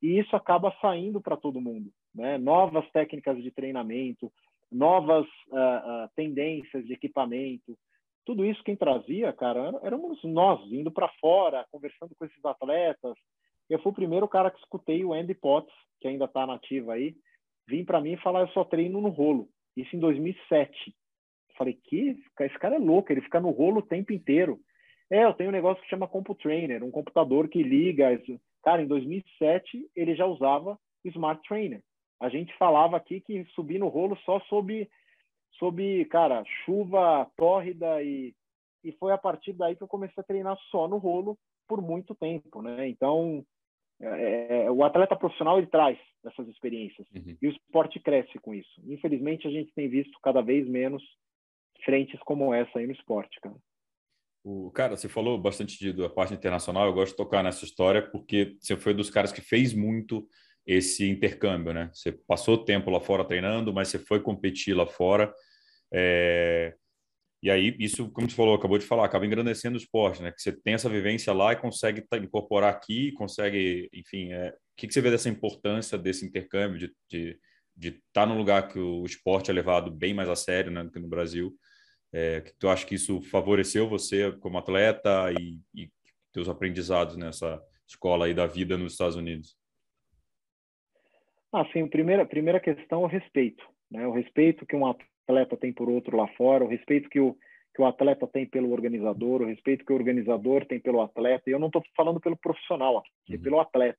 e isso acaba saindo para todo mundo, né? Novas técnicas de treinamento, novas uh, uh, tendências de equipamento, tudo isso quem trazia, cara, éramos nós indo para fora, conversando com esses atletas. Eu fui o primeiro cara que escutei o Andy Potts, que ainda está nativo aí, vim para mim e falar eu só treino no rolo. Isso em 2007. falei, que? Esse cara é louco, ele fica no rolo o tempo inteiro. É, eu tenho um negócio que chama CompuTrainer, um computador que liga. Cara, em 2007 ele já usava Smart Trainer. A gente falava aqui que subir no rolo só sob, sob cara, chuva tórrida e, e foi a partir daí que eu comecei a treinar só no rolo por muito tempo, né? Então, é, é, o atleta profissional ele traz essas experiências uhum. e o esporte cresce com isso. Infelizmente a gente tem visto cada vez menos frentes como essa aí no esporte, cara. O cara, você falou bastante de, da parte internacional. Eu gosto de tocar nessa história porque você foi dos caras que fez muito esse intercâmbio, né? Você passou tempo lá fora treinando, mas você foi competir lá fora. É... E aí, isso, como você falou, acabou de falar, acaba engrandecendo o esporte, né? Que você tem essa vivência lá e consegue incorporar aqui, consegue, enfim, é... o que, que você vê dessa importância desse intercâmbio, de, de, de estar tá num lugar que o esporte é levado bem mais a sério né, do que no Brasil? É, que tu acha que isso favoreceu você como atleta e, e teus aprendizados nessa escola aí da vida nos Estados Unidos? Ah, sim, a primeira, primeira questão o respeito. Né? O respeito que um atleta tem por outro lá fora, o respeito que o, que o atleta tem pelo organizador, o respeito que o organizador tem pelo atleta. E eu não estou falando pelo profissional aqui, é uhum. pelo atleta.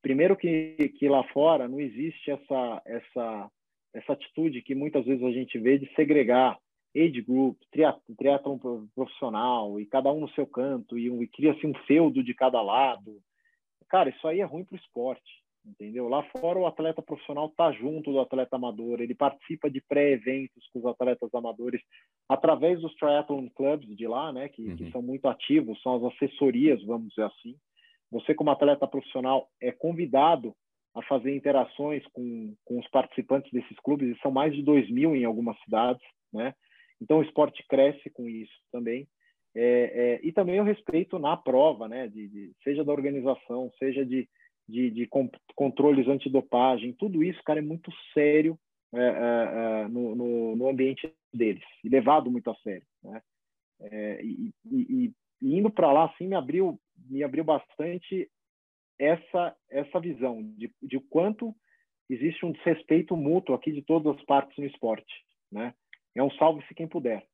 Primeiro que, que lá fora não existe essa, essa, essa atitude que muitas vezes a gente vê de segregar age group, triatlon profissional, e cada um no seu canto, e, um, e cria-se um feudo de cada lado. Cara, isso aí é ruim para o esporte entendeu? Lá fora o atleta profissional está junto do atleta amador, ele participa de pré-eventos com os atletas amadores através dos triathlon clubs de lá, né, que, uhum. que, são muito ativos, são as assessorias, vamos dizer assim. Você como atleta profissional é convidado a fazer interações com, com os participantes desses clubes, e são mais de 2 mil em algumas cidades, né? Então o esporte cresce com isso também. É, é, e também o respeito na prova, né? De, de, seja da organização, seja de, de, de controles antidopagem, tudo isso, cara, é muito sério é, é, é, no, no, no, ambiente deles e levado muito a sério, né? É, e, e, e, indo para lá, assim, me abriu, me abriu bastante essa essa visão de, de quanto existe um desrespeito mútuo aqui de todas as partes no esporte, né? É um salve-se quem puder.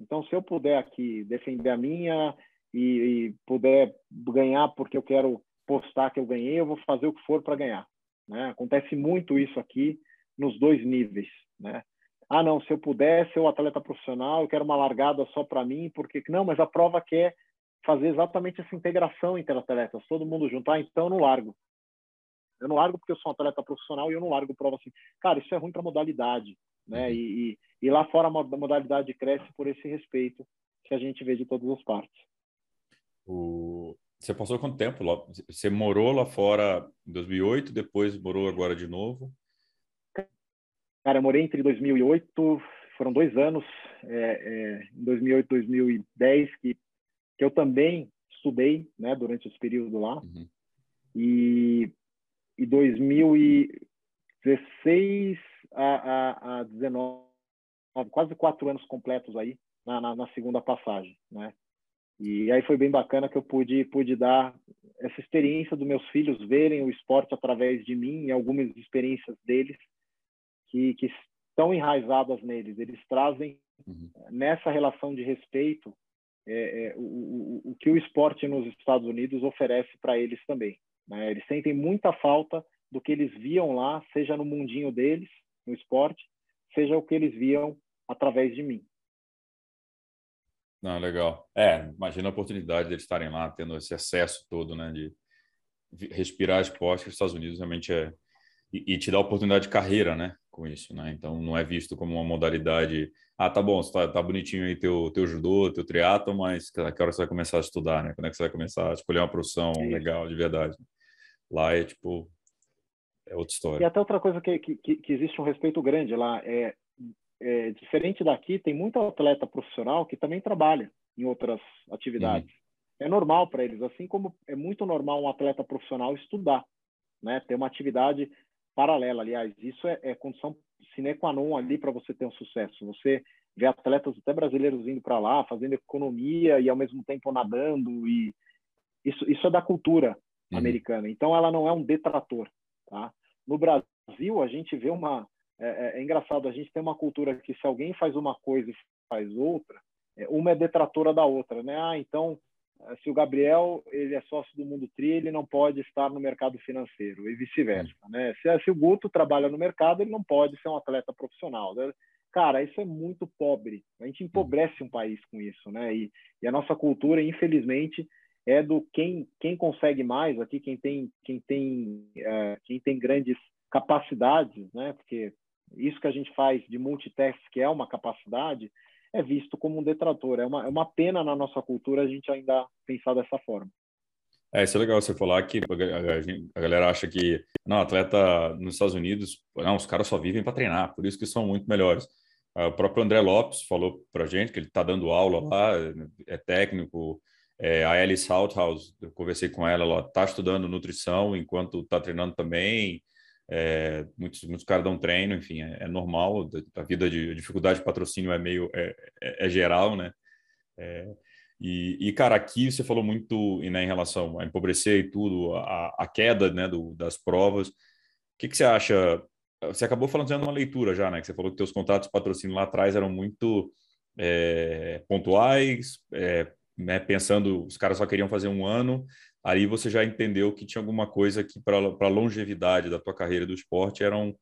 Então, se eu puder aqui defender a minha e, e puder ganhar porque eu quero postar que eu ganhei, eu vou fazer o que for para ganhar. Né? Acontece muito isso aqui nos dois níveis. Né? Ah, não, se eu puder ser o atleta profissional, eu quero uma largada só para mim, porque não, mas a prova quer fazer exatamente essa integração entre atletas, todo mundo junto. Ah, então eu não largo. Eu não largo porque eu sou um atleta profissional e eu não largo prova assim. Cara, isso é ruim para modalidade, né? Uhum. E, e, e, lá fora a modalidade cresce por esse respeito que a gente vê de todas as partes. O... Você passou quanto tempo lá? Você morou lá fora em 2008, depois morou agora de novo? Cara, eu morei entre 2008, foram dois anos, é, é, em 2008 2010, que, que eu também estudei, né, durante esse período lá. Uhum. E, e 2016 a, a, a 19, quase quatro anos completos aí, na, na, na segunda passagem, né? E aí foi bem bacana que eu pude, pude dar essa experiência dos meus filhos verem o esporte através de mim e algumas experiências deles que, que estão enraizadas neles. Eles trazem uhum. nessa relação de respeito é, é, o, o, o que o esporte nos Estados Unidos oferece para eles também. Né? Eles sentem muita falta do que eles viam lá, seja no mundinho deles, no esporte, seja o que eles viam através de mim. Não, legal. É, imagina a oportunidade de eles estarem lá, tendo esse acesso todo, né, de respirar esporte, que os Estados Unidos realmente é e, e, te dá oportunidade de carreira, né, com isso, né? Então não é visto como uma modalidade, ah, tá bom, tá, tá bonitinho aí teu teu judô, teu triatlo, mas que hora você vai começar a estudar, né? Quando é que você vai começar a escolher uma profissão legal de verdade? Lá é tipo é outra história. E até outra coisa que, que, que existe um respeito grande lá é é, diferente daqui, tem muito atleta profissional que também trabalha em outras atividades. Uhum. É normal para eles, assim como é muito normal um atleta profissional estudar, né? Ter uma atividade paralela, aliás, isso é, é condição sine qua non ali para você ter um sucesso. Você vê atletas até brasileiros indo para lá, fazendo economia e ao mesmo tempo nadando e isso, isso é da cultura uhum. americana. Então ela não é um detrator, tá? No Brasil a gente vê uma é, é, é, engraçado, a gente tem uma cultura que se alguém faz uma coisa e faz outra, é, uma é detratora da outra, né? Ah, então, é, se o Gabriel ele é sócio do Mundo Tri, ele não pode estar no mercado financeiro e vice-versa, né? Se, se, o Guto trabalha no mercado, ele não pode ser um atleta profissional. Né? Cara, isso é muito pobre. A gente empobrece um país com isso, né? E, e a nossa cultura, infelizmente, é do quem quem consegue mais aqui, quem tem quem tem uh, quem tem grandes capacidades, né? Porque isso que a gente faz de multitask, que é uma capacidade, é visto como um detrator. É uma, é uma pena na nossa cultura a gente ainda pensar dessa forma. É, isso é legal você falar que a galera acha que, não, atleta nos Estados Unidos, não, os caras só vivem para treinar, por isso que são muito melhores. O próprio André Lopes falou para gente que ele está dando aula lá, é técnico. É, a Alice Salthouse, eu conversei com ela, ela está estudando nutrição enquanto está treinando também. É, muitos, muitos caras dão treino, enfim, é, é normal. A vida de dificuldade de patrocínio é meio é, é, é geral, né? É, e, e, cara, aqui você falou muito né, em relação a empobrecer e tudo, a, a queda né, do, das provas. que, que você acha? Você acabou falando uma leitura já, né? Que você falou que seus contratos de patrocínio lá atrás eram muito é, pontuais, né? pensando, os caras só queriam fazer um ano, aí você já entendeu que tinha alguma coisa que para a longevidade da tua carreira do esporte era um,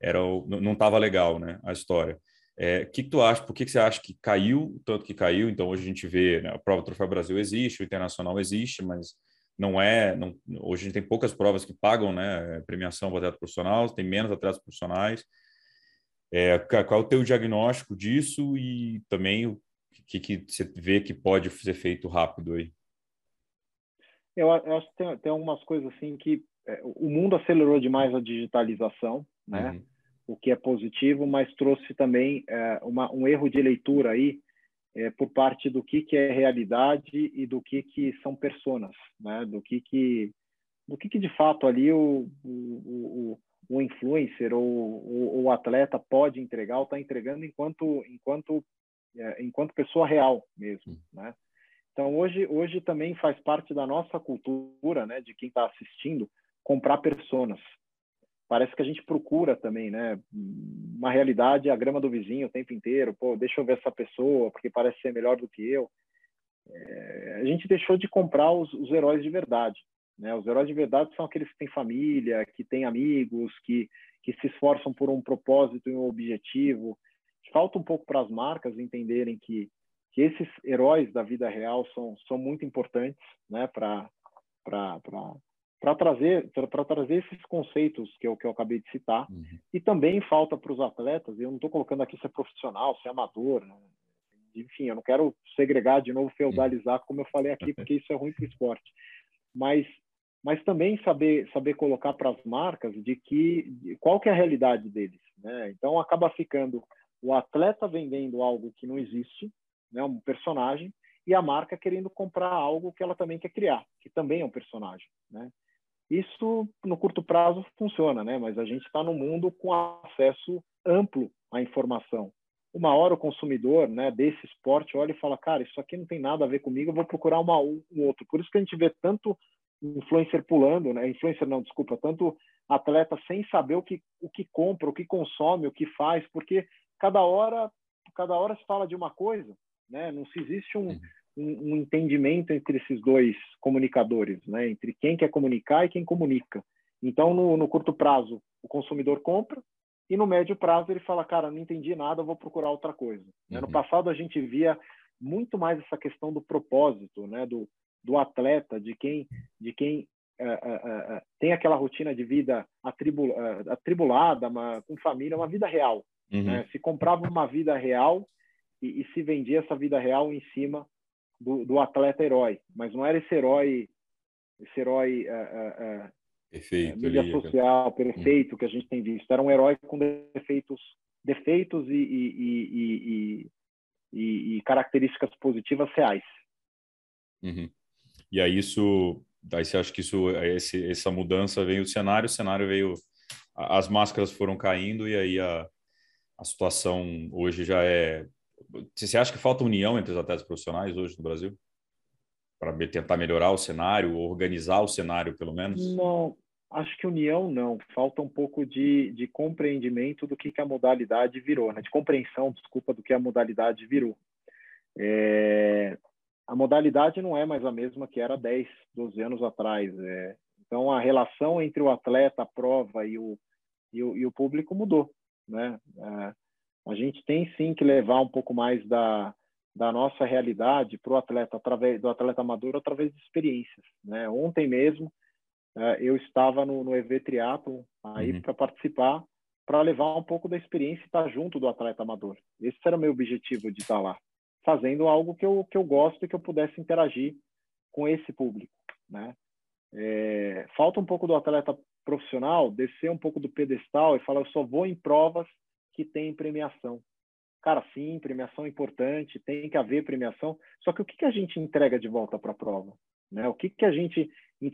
era, não estava legal, né? A história. O é, que, que, tu acha? Por que, que você acha que caiu tanto que caiu? Então hoje a gente vê, né, a prova do Troféu Brasil existe, o internacional existe, mas não é. Não, hoje a gente tem poucas provas que pagam, né? Premiação para atleta profissional, tem menos atletas profissionais. É, qual é o teu diagnóstico disso e também o que, que você vê que pode ser feito rápido aí? Eu, eu acho que tem, tem algumas coisas assim que é, o mundo acelerou demais a digitalização, né? Uhum o que é positivo, mas trouxe também é, uma, um erro de leitura aí é, por parte do que, que é realidade e do que, que são personas, né? do que, que, do que, que de fato ali o, o, o, o influencer ou o, o, atleta pode entregar ou está entregando enquanto, enquanto, é, enquanto pessoa real mesmo. Né? Então, hoje, hoje também faz parte da nossa cultura, né, de quem está assistindo, comprar personas parece que a gente procura também, né? Uma realidade, a grama do vizinho o tempo inteiro. Pô, deixa eu ver essa pessoa, porque parece ser melhor do que eu. É, a gente deixou de comprar os, os, heróis de verdade. Né? Os heróis de verdade são aqueles que têm família, que têm amigos, que, que se esforçam por um propósito e um objetivo. Falta um pouco para as marcas entenderem que, que esses heróis da vida real são, são muito importantes né? para trazer trazer esses conceitos que eu, que eu acabei de citar uhum. e também falta para os atletas eu não estou colocando aqui se é profissional se é amador né? enfim eu não quero segregar de novo feudalizar uhum. como eu falei aqui porque isso é ruim para o esporte mas mas também saber saber colocar para as marcas de que qual que é a realidade deles né então acaba ficando o atleta vendendo algo que não existe né um personagem e a marca querendo comprar algo que ela também quer criar, que também é um personagem, né? Isso, no curto prazo, funciona, né? mas a gente está no mundo com acesso amplo à informação. Uma hora o consumidor né, desse esporte olha e fala, cara, isso aqui não tem nada a ver comigo, eu vou procurar uma, um outro. Por isso que a gente vê tanto influencer pulando, né? influencer não, desculpa, tanto atleta sem saber o que, o que compra, o que consome, o que faz, porque cada hora, cada hora se fala de uma coisa, né? não se existe um, um, um, entendimento entre esses dois comunicadores, né? entre quem quer comunicar e quem comunica. Então, no, no, curto prazo, o consumidor compra e no médio prazo ele fala, cara, não entendi nada, vou procurar outra coisa. Uhum. No passado a gente via muito mais essa questão do propósito, né? do, do atleta, de quem, de quem uh, uh, uh, tem aquela rotina de vida atribul, atribulada, uma, com família, uma vida real. Uhum. Né? Se comprava uma vida real e, e se vendia essa vida real em cima do, do, atleta herói, mas não era esse herói, esse herói uh, uh, mídia ali, social, perfeito que a gente tem visto. Era um herói com defeitos, defeitos e, e, e, e características positivas reais. Uhum. E aí isso, daí você acha que isso, esse, essa mudança veio o cenário, o cenário veio, as máscaras foram caindo e aí a, a situação hoje já é você acha que falta união entre os atletas profissionais hoje no Brasil? Para tentar melhorar o cenário, organizar o cenário, pelo menos? Não, acho que união não. Falta um pouco de, de compreendimento do que, que a modalidade virou, né? de compreensão, desculpa, do que a modalidade virou. É... A modalidade não é mais a mesma que era 10, 12 anos atrás. É... Então, a relação entre o atleta, a prova e o, e o, e o público mudou. Né? É a gente tem sim que levar um pouco mais da, da nossa realidade para o atleta através do atleta amador através de experiências né? Ontem mesmo é, eu estava no, no EV Triathlon aí uhum. para participar para levar um pouco da experiência e estar junto do atleta amador. Esse era o meu objetivo de estar lá fazendo algo que eu que eu gosto e que eu pudesse interagir com esse público né? É, falta um pouco do atleta profissional descer um pouco do pedestal e falar eu só vou em provas que tem premiação. Cara, sim, premiação é importante, tem que haver premiação. Só que o que, que a gente entrega de volta para a prova? Né? O que, que a gente?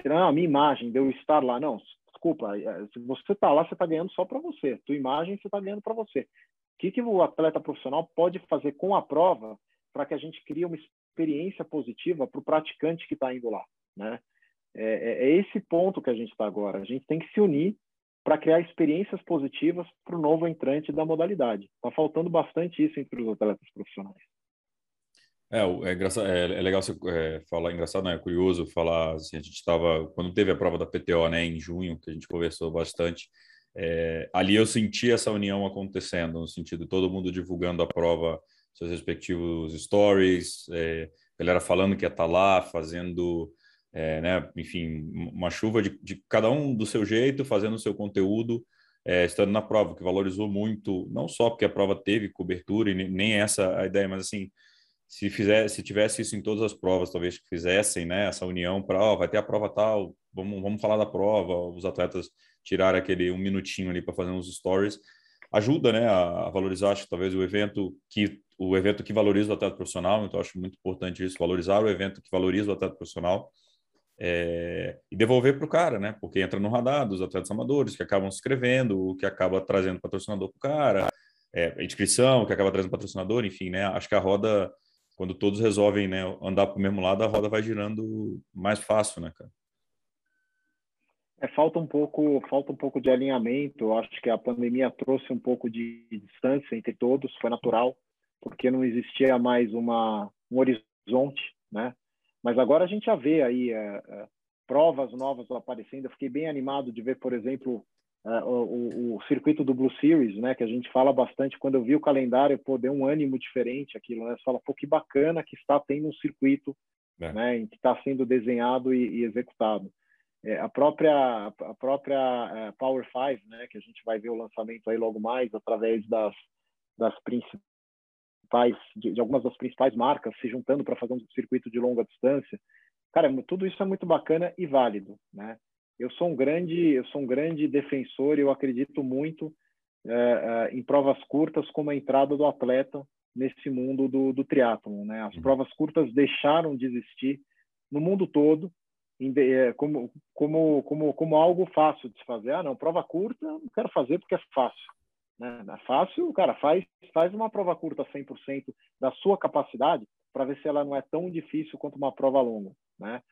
Ah, a minha imagem de eu estar lá. Não, desculpa, é, se você está lá, você está ganhando só para você. Tua imagem, você está ganhando para você. O que, que o atleta profissional pode fazer com a prova para que a gente crie uma experiência positiva para o praticante que está indo lá? Né? É, é, é esse ponto que a gente está agora. A gente tem que se unir para criar experiências positivas para o novo entrante da modalidade. Está faltando bastante isso entre os atletas profissionais. É, é, é, é legal você é, falar, engraçado, né? É curioso falar, assim, a gente estava, quando teve a prova da PTO, né, em junho, que a gente conversou bastante, é, ali eu senti essa união acontecendo, no sentido de todo mundo divulgando a prova, seus respectivos stories, é, galera falando que ia estar tá lá, fazendo, é, né, enfim, uma chuva de, de, cada um do seu jeito, fazendo o seu conteúdo, é, estando na prova, que valorizou muito, não só porque a prova teve cobertura, e nem essa a ideia, mas assim, se fizesse, se tivesse isso em todas as provas, talvez que fizessem, né, essa união para, ó, vai ter a prova tal, vamos, vamos falar da prova, os atletas tirarem aquele um minutinho ali para fazer uns stories, ajuda, né, a, a, valorizar, acho que talvez o evento que o evento que valoriza o atleta profissional, então acho muito importante isso, valorizar o evento que valoriza o atleta profissional é, e devolver para o cara, né, porque entra no radar dos atletas amadores que acabam se inscrevendo, que acaba trazendo patrocinador para o cara, é, inscrição, que acaba trazendo patrocinador, enfim, né, acho que a roda quando todos resolvem né, andar para o mesmo lado, a roda vai girando mais fácil, né, cara? É, falta um pouco, falta um pouco de alinhamento. Eu acho que a pandemia trouxe um pouco de distância entre todos, foi natural, porque não existia mais uma um horizonte, né? Mas agora a gente já vê aí é, é, provas novas aparecendo. Eu fiquei bem animado de ver, por exemplo, uh, o, o, circuito do Blue Series, né, que a gente fala bastante. Quando eu vi o calendário, pô, deu um ânimo diferente aquilo, né? Você fala, pô, que bacana que está tendo um circuito, é. né, em que está sendo desenhado e, e executado. É, a própria a própria é, Power 5, né, que a gente vai ver o lançamento aí logo mais através das das principais de, de algumas das principais marcas se juntando para fazer um circuito de longa distância. Cara, tudo isso é muito bacana e válido, né? eu sou um grande eu sou um grande defensor eu acredito muito é, é, em provas curtas como a entrada do atleta nesse mundo do, do triatlon né as uhum. provas curtas deixaram de existir no mundo todo em, é, como como como como algo fácil de se fazer ah não prova curta não quero fazer porque é fácil né é fácil cara faz faz uma prova curta 100% da sua capacidade para ver se ela não é tão difícil quanto uma prova longa né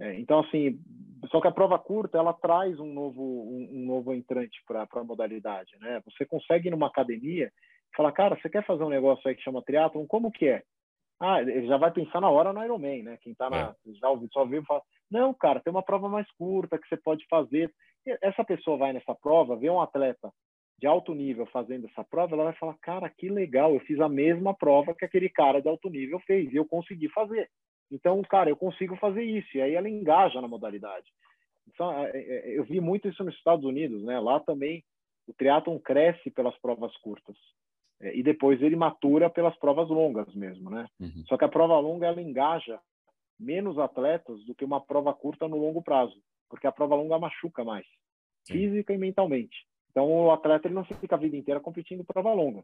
é, então, assim, só que a prova curta ela traz um novo, um, um novo entrante para a modalidade, né? Você consegue ir numa academia e falar, cara, você quer fazer um negócio aí que chama triatlon? Como que é? Ah, ele já vai pensar na hora no Ironman, né? Quem tá na, é. já ouviu, só ouviu fala, não, cara, tem uma prova mais curta que você pode fazer. E essa pessoa vai nessa prova, vê um atleta de alto nível fazendo essa prova, ela vai falar, cara, que legal, eu fiz a mesma prova que aquele cara de alto nível fez e eu consegui fazer. Então, cara, eu consigo fazer isso. E aí ela engaja na modalidade. Então, é, é, é, eu vi muito isso nos Estados Unidos, né? Lá também o triatlon cresce pelas provas curtas. E depois ele matura pelas provas longas mesmo, né? Uhum. Só que a prova longa ela engaja menos atletas do que uma prova curta no longo prazo, porque a prova longa machuca mais, física e mentalmente. Então o atleta ele não fica a vida inteira competindo prova longa.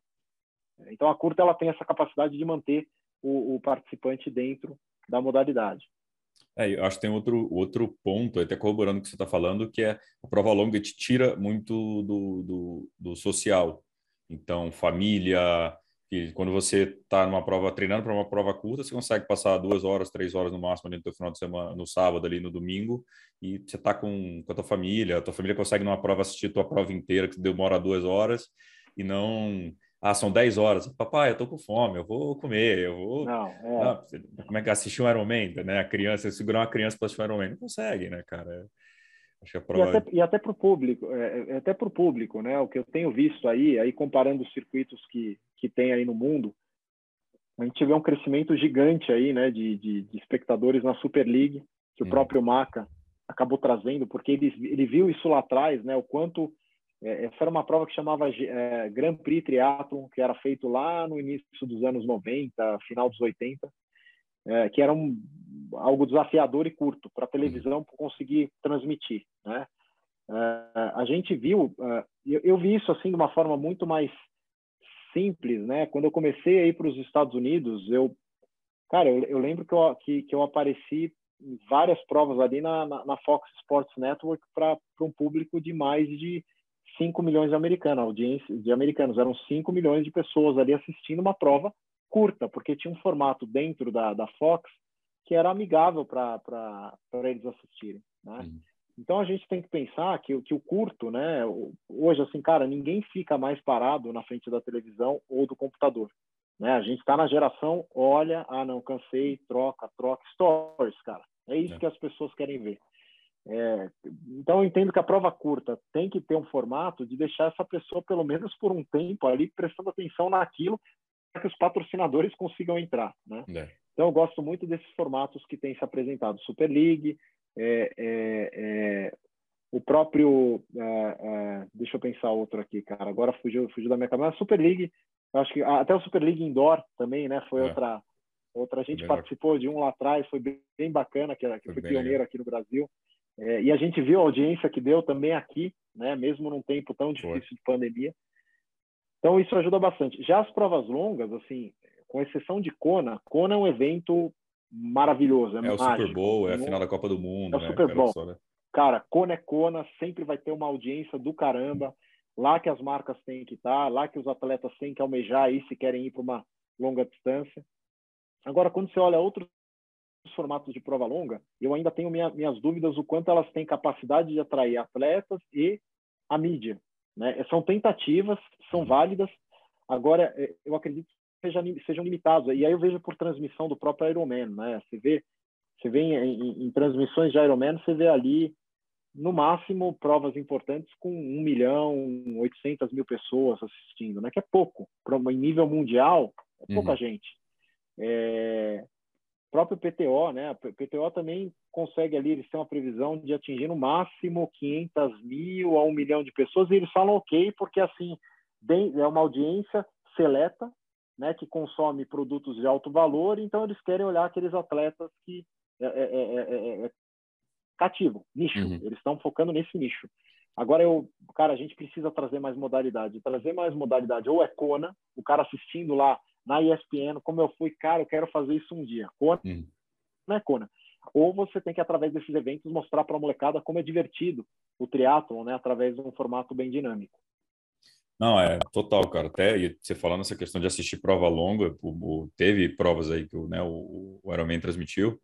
Então a curta ela tem essa capacidade de manter o, o participante dentro da modalidade. É, eu acho que tem outro, outro ponto, até corroborando o que você está falando, que é a prova longa te tira muito do, do, do social. Então, família, que quando você está numa prova, treinando para uma prova curta, você consegue passar duas horas, três horas no máximo ali no final de semana, no sábado ali, no domingo, e você está com, com a tua família, a tua família consegue numa prova assistir a tua prova inteira, que demora duas horas, e não ah, são 10 horas. Papai, eu tô com fome, eu vou comer, eu vou. Não, é. Como é que assistir um Ironman, né? A criança, segurar uma criança para assistir um Ironman, não consegue, né, cara? Acho que é prova... E até, para o público, é, é até para o público, né? O que eu tenho visto aí, aí comparando os circuitos que, que tem aí no mundo, a gente vê um crescimento gigante aí, né, de, de, de espectadores na Super League, que o hum. próprio Maca acabou trazendo, porque ele, ele viu isso lá atrás, né, o quanto é, essa era uma prova que chamava é, Grand Prix Triathlon, que era feito lá no início dos anos 90, final dos 80, é, que era um, algo desafiador e curto para a televisão conseguir transmitir. Né? É, a gente viu, é, eu, eu, vi isso assim de uma forma muito mais simples, né? Quando eu comecei a ir para os Estados Unidos, eu, cara, eu, eu lembro que eu, que, que eu apareci em várias provas ali na, na, na Fox Sports Network para um público de mais de 5 milhões de americanos, audiência de americanos, eram 5 milhões de pessoas ali assistindo uma prova curta, porque tinha um formato dentro da, da Fox que era amigável para eles assistirem. Né? Uhum. Então a gente tem que pensar que, que o curto, né? Hoje, assim, cara, ninguém fica mais parado na frente da televisão ou do computador. Né? A gente está na geração, olha, ah, não, cansei, troca, troca, stories, cara. É isso é. que as pessoas querem ver. É, então eu entendo que a prova curta tem que ter um formato de deixar essa pessoa pelo menos por um tempo ali prestando atenção naquilo para que os patrocinadores consigam entrar, né? É. Então eu gosto muito desses formatos que têm se apresentado, Super League, é, é, é o próprio, é, deixa eu pensar outro aqui, cara. Agora fugiu, fugiu da minha cabeça. Super League, acho que até o Super League Indoor também, né? Foi outra outra. A gente participou de um lá atrás, foi bem, bacana, que, que foi, foi pioneiro aqui no Brasil. É, e a gente viu a audiência que deu também aqui, né, mesmo num tempo tão difícil Foi. de pandemia. Então isso ajuda bastante. Já as provas longas, assim, com exceção de Kona, Kona é um evento maravilhoso. É, é o Super Bowl, é a final da Copa do Mundo. É o né, Super Bowl. Cara, né? cara, Kona é Kona, sempre vai ter uma audiência do caramba. Lá que as marcas têm que estar, lá que os atletas têm que almejar aí se querem ir para uma longa distância. Agora, quando você olha outros formatos de prova longa, eu ainda tenho minha, minhas dúvidas o quanto elas têm capacidade de atrair atletas e a mídia. Né? São tentativas, são uhum. válidas. Agora, é, eu acredito que sejam, limitados. E aí eu vejo por transmissão do próprio Ironman. Né? Você vê, você vê em, em, em transmissões de Ironman, você vê ali no máximo provas importantes com 1 milhão, 800 mil pessoas assistindo, né? Que é pouco. Em nível mundial, é pouca uhum. gente. É, próprio PTO, né? O PTO também consegue ali, eles têm uma previsão de atingir no máximo 500 mil a um milhão de pessoas e eles falam ok, porque assim é uma audiência seleta, né? Que consome produtos de alto valor, então eles querem olhar aqueles atletas que é, é, é, é, é cativo, nicho. Uhum. Eles estão focando nesse nicho. Agora eu, cara, a gente precisa trazer mais modalidade, trazer mais modalidade. Ou é Kona, o cara assistindo lá na ESPN, como eu fui, cara, eu quero fazer isso um dia. Kona, hum. não é Kona. Ou você tem que, através desses eventos, mostrar para a molecada como é divertido o triatlon, né? Através de um formato bem dinâmico. Não, é total, cara. Até você falando essa questão de assistir prova longa, o, o, teve provas aí que né, o, o Ironman transmitiu.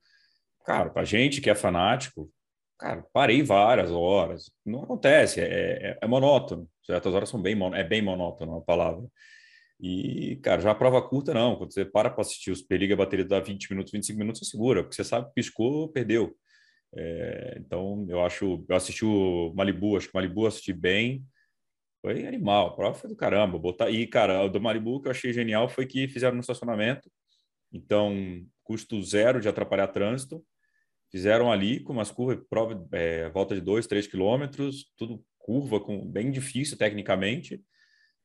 Cara, pra gente que é fanático, cara, parei várias horas. Não acontece, é, é, é monótono. Certas horas são bem, é bem monótono a palavra. E, cara, já a prova curta, não. Quando você para para assistir os periga, a bateria dá 20 minutos, 25 minutos, você segura, porque você sabe, piscou, perdeu. É, então, eu acho. Eu assisti o Malibu, acho que o Malibu assisti bem. Foi animal, a prova foi do caramba. Botar... E, cara, o do Malibu que eu achei genial foi que fizeram no estacionamento. Então, custo zero de atrapalhar trânsito. Fizeram ali com umas curvas, prova, é, volta de 2, 3 quilômetros, tudo curva, com, bem difícil tecnicamente.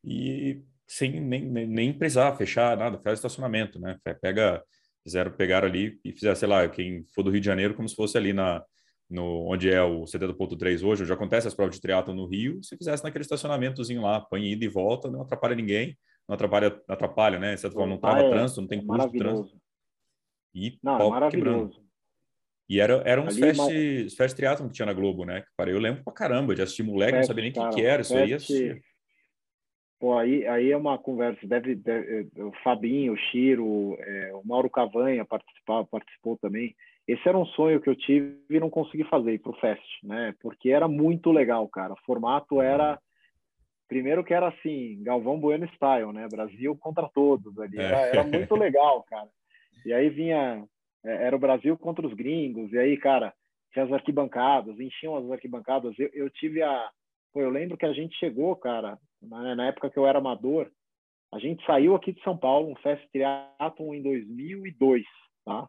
E sem nem, nem, nem precisar fechar nada, faz estacionamento, né? Pega, fizeram pegar ali e fizeram, sei lá, quem for do Rio de Janeiro, como se fosse ali na, no, onde é o 70.3 hoje, onde acontece as provas de triatlo no Rio, se fizesse naquele estacionamentozinho lá, põe ida e volta, não atrapalha ninguém, não atrapalha, atrapalha, né? Certo forma, não trava é, trânsito, não tem é custo de trânsito. E não, é. Quebrando. E era, era uns fest, mas... fest triatlon que tinha na Globo, né? Que eu lembro pra caramba de assistir moleque, fest, não sabia nem o que, que, era, isso aí Pô, aí, aí é uma conversa. Deve, deve o Fabinho, o Chiro, é, o Mauro Cavanha participar, participou também. Esse era um sonho que eu tive e não consegui fazer para o Fest, né? Porque era muito legal, cara. O formato era primeiro que era assim, Galvão Bueno style, né? Brasil contra todos ali. Era, era muito legal, cara. E aí vinha, é, era o Brasil contra os gringos. E aí, cara, tinha as arquibancadas, enchiam as arquibancadas. Eu, eu tive a, pô, eu lembro que a gente chegou, cara, na, na época que eu era amador, a gente saiu aqui de São Paulo, um Fest Triathlon em 2002, tá?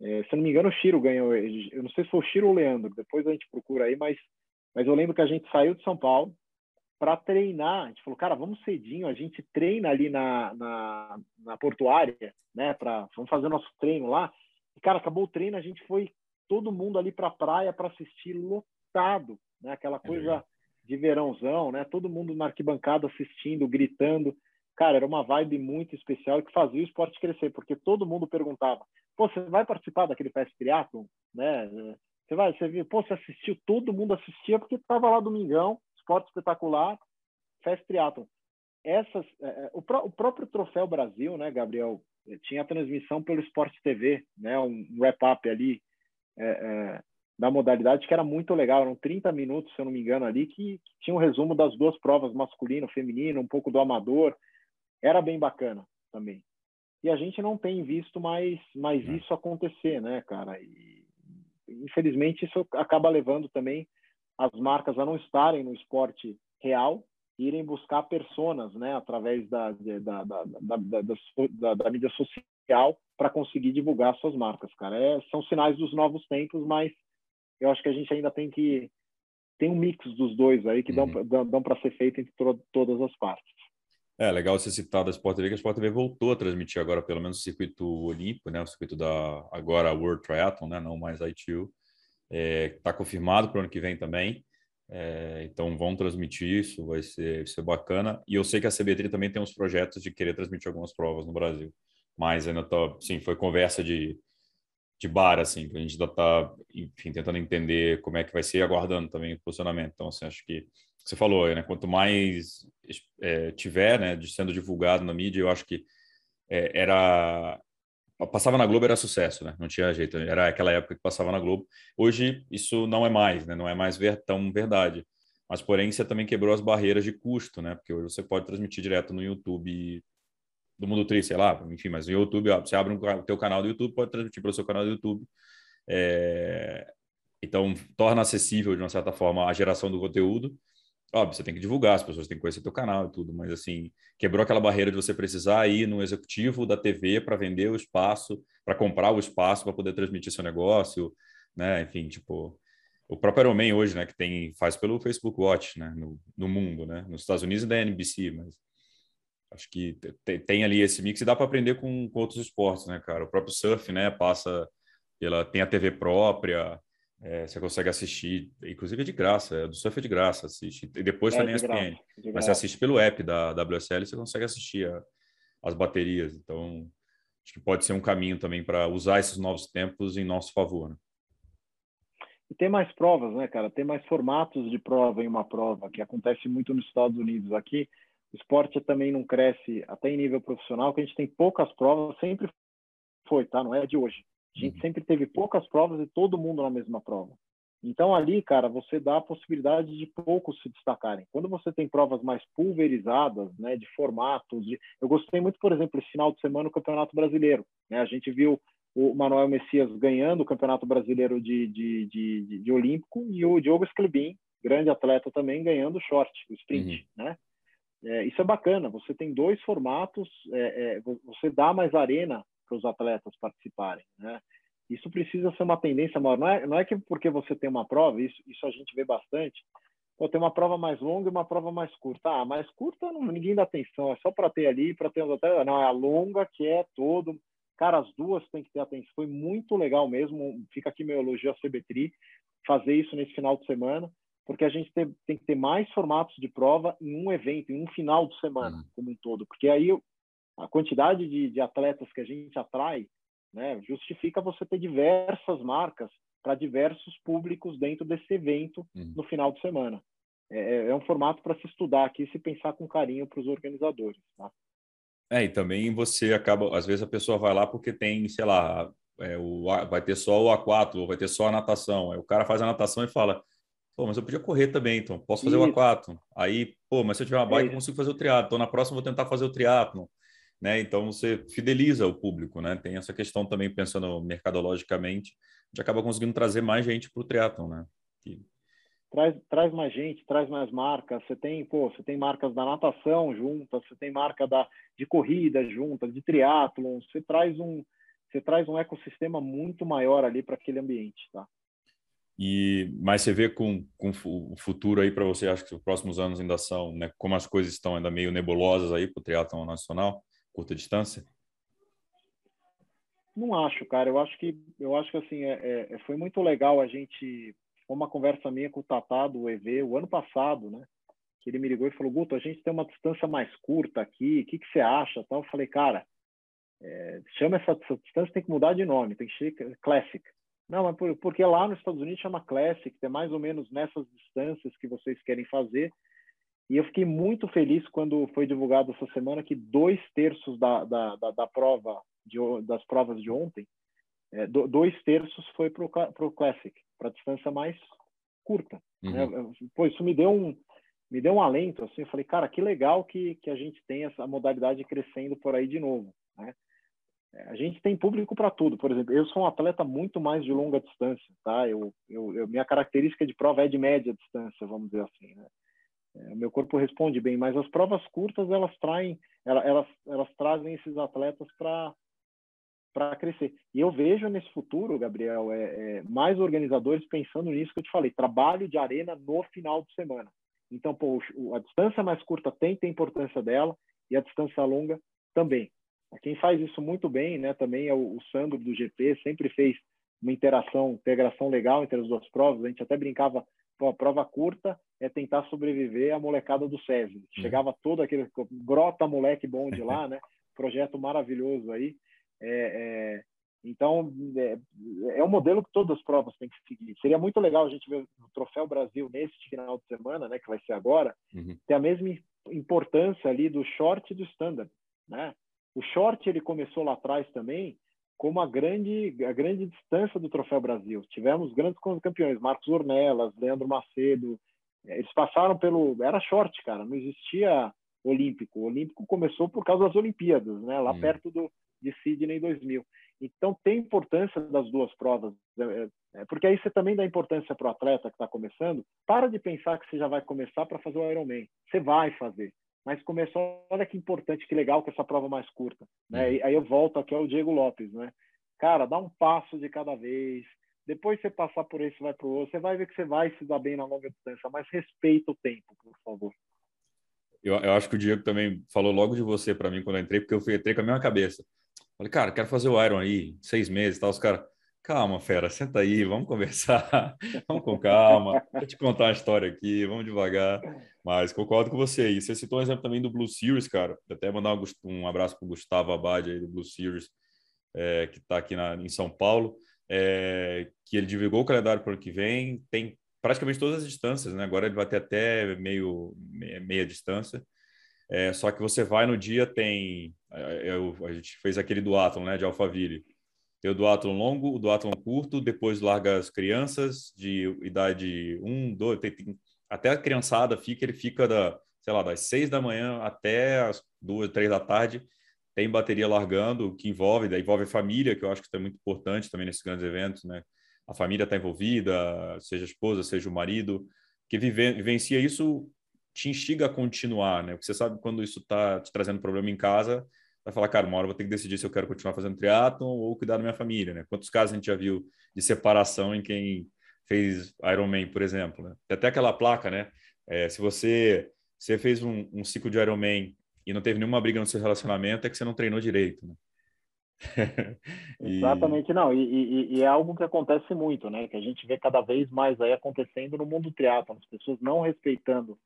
É, se eu não me engano, o Chiro ganhou. Eu não sei se foi o Chiro ou o Leandro, depois a gente procura aí, mas, mas eu lembro que a gente saiu de São Paulo para treinar. A gente falou, cara, vamos cedinho, a gente treina ali na, na, na portuária, né? Pra, vamos fazer nosso treino lá. E, cara, acabou o treino, a gente foi todo mundo ali para a praia para assistir lotado, né? Aquela é coisa. É de verãozão, né? Todo mundo na arquibancada assistindo, gritando. Cara, era uma vibe muito especial que fazia o esporte crescer, porque todo mundo perguntava: "Pô, você vai participar daquele Fest Triathlon?", né? Você vai, você viu, pô, você assistiu, todo mundo assistia porque estava lá domingão, esporte espetacular, Fest Triathlon. Essas, é, é o, o, próprio Troféu Brasil, né, Gabriel, tinha transmissão pelo Esporte TV, né, um wrap-up ali é, é, da modalidade que era muito legal. Eram 30 minutos, se eu não me engano, ali, que, que tinha um resumo das duas provas, masculino, feminino, um pouco do amador. Era bem bacana também. E a gente não tem visto mais, mais é. isso acontecer, né, cara? E, infelizmente, isso acaba levando também as marcas a não estarem no esporte real, irem buscar personas, né, através da, da, da, da, mídia social para conseguir divulgar suas marcas, cara. É, são sinais dos novos tempos, mas eu acho que a gente ainda tem que tem um mix dos dois aí que uhum. dão, dão para ser feito entre to todas as partes. É legal você citar da Sport TV, que a Sport TV voltou a transmitir agora pelo menos o circuito olímpico, né, o circuito da agora World Triathlon, né, não mais ITU. Está é, tá confirmado para o ano que vem também. É, então vão transmitir isso, vai ser, vai ser bacana. E eu sei que a CBTRI também tem uns projetos de querer transmitir algumas provas no Brasil. Mas ainda tá, sim, foi conversa de, de bar, assim, que a gente ainda está, enfim, tentando entender como é que vai ser, aguardando também o posicionamento. Então, assim, acho que você falou, né? Quanto mais é, tiver, né, de sendo divulgado na mídia, eu acho que é, era passava na Globo era sucesso, né? Não tinha jeito. Era aquela época que passava na Globo. Hoje isso não é mais, né? Não é mais ver, tão verdade. Mas porém você também quebrou as barreiras de custo, né? Porque hoje você pode transmitir direto no YouTube do Mundo Tri, sei lá, enfim, mas no YouTube, você abre o um, teu canal do YouTube, pode transmitir para o seu canal do YouTube. É... Então torna acessível de uma certa forma a geração do conteúdo Óbvio, você tem que divulgar, as pessoas têm que conhecer teu canal e tudo, mas assim, quebrou aquela barreira de você precisar ir no executivo da TV para vender o espaço, para comprar o espaço para poder transmitir seu negócio, né? Enfim, tipo, o próprio Ironman hoje, né, que tem faz pelo Facebook Watch, né, no, no mundo, né? Nos Estados Unidos e da NBC, mas acho que tem, tem ali esse mix e dá para aprender com, com outros esportes, né, cara? O próprio surf, né, passa pela tem a TV própria, é, você consegue assistir, inclusive é de graça, é do surf é de graça, assiste. E depois é, também a ESPN. Mas você assiste pelo app da WSL, você consegue assistir a, as baterias. Então, acho que pode ser um caminho também para usar esses novos tempos em nosso favor. Né? E tem mais provas, né, cara? Tem mais formatos de prova em uma prova, que acontece muito nos Estados Unidos. Aqui, o esporte também não cresce até em nível profissional, que a gente tem poucas provas, sempre foi, tá? Não é de hoje. A gente sempre teve poucas provas e todo mundo na mesma prova. Então ali, cara, você dá a possibilidade de poucos se destacarem. Quando você tem provas mais pulverizadas, né, de formatos, de... eu gostei muito, por exemplo, esse final de semana o Campeonato Brasileiro. Né? A gente viu o Manuel Messias ganhando o Campeonato Brasileiro de, de, de, de, de Olímpico e o Diogo Sclebin, grande atleta também, ganhando o short, o sprint, uhum. né? É, isso é bacana. Você tem dois formatos, é, é, você dá mais arena para os atletas participarem, né? Isso precisa ser uma tendência maior. Não é, não é que porque você tem uma prova, isso, isso a gente vê bastante, Pô, tem uma prova mais longa e uma prova mais curta. Ah, mais curta não, ninguém dá atenção, é só para ter ali, para ter até não é a longa que é todo. Cara, as duas tem que ter atenção. Foi muito legal mesmo. Fica aqui meu elogio a CBTRI fazer isso nesse final de semana, porque a gente tem, tem que ter mais formatos de prova em um evento, em um final de semana, uhum. como um todo, porque aí a quantidade de, de atletas que a gente atrai né, justifica você ter diversas marcas para diversos públicos dentro desse evento uhum. no final de semana. É, é, é um formato para se estudar aqui e se pensar com carinho para os organizadores. Tá? É, e também você acaba, às vezes a pessoa vai lá porque tem, sei lá, é, o, vai ter só o A4 ou vai ter só a natação. Aí o cara faz a natação e fala, pô, mas eu podia correr também, então posso fazer Isso. o A4. Aí, pô, mas se eu tiver uma bike, é eu consigo fazer o triatlo. Então na próxima eu vou tentar fazer o triatlo né? Então você fideliza o público, né? Tem essa questão também pensando mercadologicamente, a gente acaba conseguindo trazer mais gente para o triatlon, né? Que... Traz, traz mais gente, traz mais marcas. Você tem, pô, você tem marcas da natação juntas, você tem marca da de corrida juntas, de triatlon. Você traz um, você traz um ecossistema muito maior ali para aquele ambiente, tá? E mas você vê com, com o futuro aí para você, acho que os próximos anos ainda são, né? Como as coisas estão ainda meio nebulosas aí para o triatlon nacional curta distância? Não acho, cara. Eu acho que eu acho que assim é, é, foi muito legal a gente uma conversa minha com o Tatá do EV o ano passado, né? Que ele me ligou e falou: Guto, a gente tem uma distância mais curta aqui. O que, que você acha? Tal. Eu falei, cara, é, chama essa, distância tem que mudar de nome, tem que ser Classic. Não, mas por, porque lá nos Estados Unidos chama Classic, é mais ou menos nessas distâncias que vocês querem fazer. E eu fiquei muito feliz quando foi divulgado essa semana que dois terços da, da, da, da prova, de, das provas de ontem, é, do, dois terços foi para o Classic, para a distância mais curta. Uhum. Né? Pô, isso me deu um me deu um alento assim. Eu falei, cara, que legal que, que a gente tem essa modalidade crescendo por aí de novo. Né? É, a gente tem público para tudo. Por exemplo, eu sou um atleta muito mais de longa distância, tá? Eu, eu, eu minha característica de prova é de média distância, vamos dizer assim. Né? É, meu corpo responde bem, mas as provas curtas elas traem, elas, elas, elas trazem esses atletas para para crescer. E eu vejo nesse futuro, Gabriel, é, é, mais organizadores pensando nisso que eu te falei, trabalho de arena no final de semana. Então, pô, a distância mais curta tem, tem importância dela e a distância longa também. Quem faz isso muito bem, né, também é o, o Sandro do GP, sempre fez uma interação, integração legal entre as duas provas. A gente até brincava, pô, a prova curta é tentar sobreviver à molecada do SESI. Uhum. Chegava todo aquele grota moleque bom de lá, né? Projeto maravilhoso aí. É, é, então, é, é um modelo que todas as provas têm que seguir. Seria muito legal a gente ver o Troféu Brasil nesse final de semana, né, que vai ser agora, uhum. ter a mesma importância ali do short e do standard, né? O short ele começou lá atrás também como a grande a grande distância do Troféu Brasil. Tivemos grandes campeões, Marcos Ornelas, Leandro Macedo, eles passaram pelo era short, cara, não existia olímpico. O olímpico começou por causa das Olimpíadas, né? Lá uhum. perto do de Sydney 2000. Então, tem importância das duas provas, é, é, é, porque aí você também dá importância para o atleta que está começando. Para de pensar que você já vai começar para fazer o Ironman. Você vai fazer, mas começou. Olha que importante, que legal que essa prova mais curta. Né? Uhum. E aí eu volto aqui ao Diego Lopes, né? Cara, dá um passo de cada vez. Depois você passar por esse, vai para o outro. Você vai ver que você vai se dar bem na longa distância, mas respeita o tempo, por favor. Eu, eu acho que o Diego também falou logo de você para mim quando eu entrei, porque eu fui, entrei com a mesma cabeça. Falei, cara, quero fazer o Iron aí, seis meses, tal. Os caras, calma, fera, senta aí, vamos conversar, vamos com calma, vou te contar uma história aqui, vamos devagar. Mas concordo com você aí. Você citou um exemplo também do Blue Series, cara. Vou até mandar um abraço para o Gustavo Abad aí do Blue Series, é, que está aqui na, em São Paulo, é, que ele divulgou o calendário para o ano que vem, tem praticamente todas as distâncias, né? Agora ele vai ter até meio meia, meia distância. É, só que você vai no dia, tem. É, eu, a gente fez aquele duatlon, né, de Alphaville. O duatlon longo, o duatlon curto, depois larga as crianças de idade 1, 2, tem, tem, até a criançada fica, ele fica da, sei lá, das 6 da manhã até as 2, 3 da tarde. Tem bateria largando, que envolve, envolve a família, que eu acho que é muito importante também nesses grandes eventos, né? A família está envolvida, seja a esposa, seja o marido, que vive, vivencia isso te instiga a continuar, né? Porque você sabe quando isso está te trazendo problema em casa, vai falar, cara, uma hora eu vou ter que decidir se eu quero continuar fazendo triatlon ou cuidar da minha família, né? Quantos casos a gente já viu de separação em quem fez Ironman, por exemplo, né? Tem até aquela placa, né? É, se você, você fez um, um ciclo de Ironman e não teve nenhuma briga no seu relacionamento, é que você não treinou direito, né? e... Exatamente, não. E, e, e, é algo que acontece muito, né? Que a gente vê cada vez mais aí acontecendo no mundo do triatlo, as pessoas não respeitando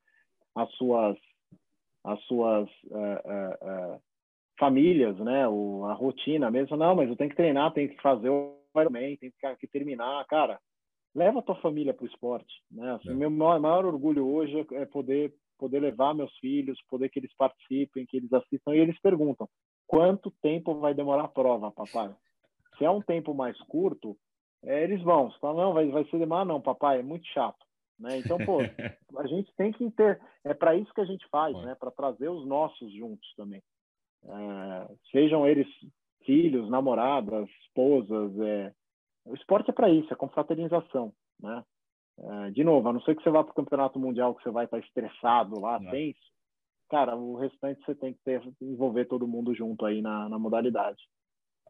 as suas as suas uh, uh, uh, famílias, né? O, a rotina mesmo. Não, mas eu tenho que treinar, tenho que fazer o Ironman, tenho que, terminar. Cara, leva a tua família para o esporte, né? Assim, é. Meu maior, maior, orgulho hoje é poder poder levar meus filhos, poder que eles participem, que eles assistam e eles perguntam quanto tempo vai demorar a prova, papai? Se é um tempo mais curto, é, eles vão. Você fala, não, vai, vai ser demais, não, papai, é muito chato. Né? Então, pô, a gente tem que ter. É para isso que a gente faz, né? Para trazer os nossos juntos também. É, sejam eles filhos, namoradas, esposas. É... O esporte é para isso, é confraternização, né? É, de novo, a não ser que você vá para o campeonato mundial que você vai estar estressado lá, não. tenso. Cara, o restante você tem que ter, envolver todo mundo junto aí na, na modalidade.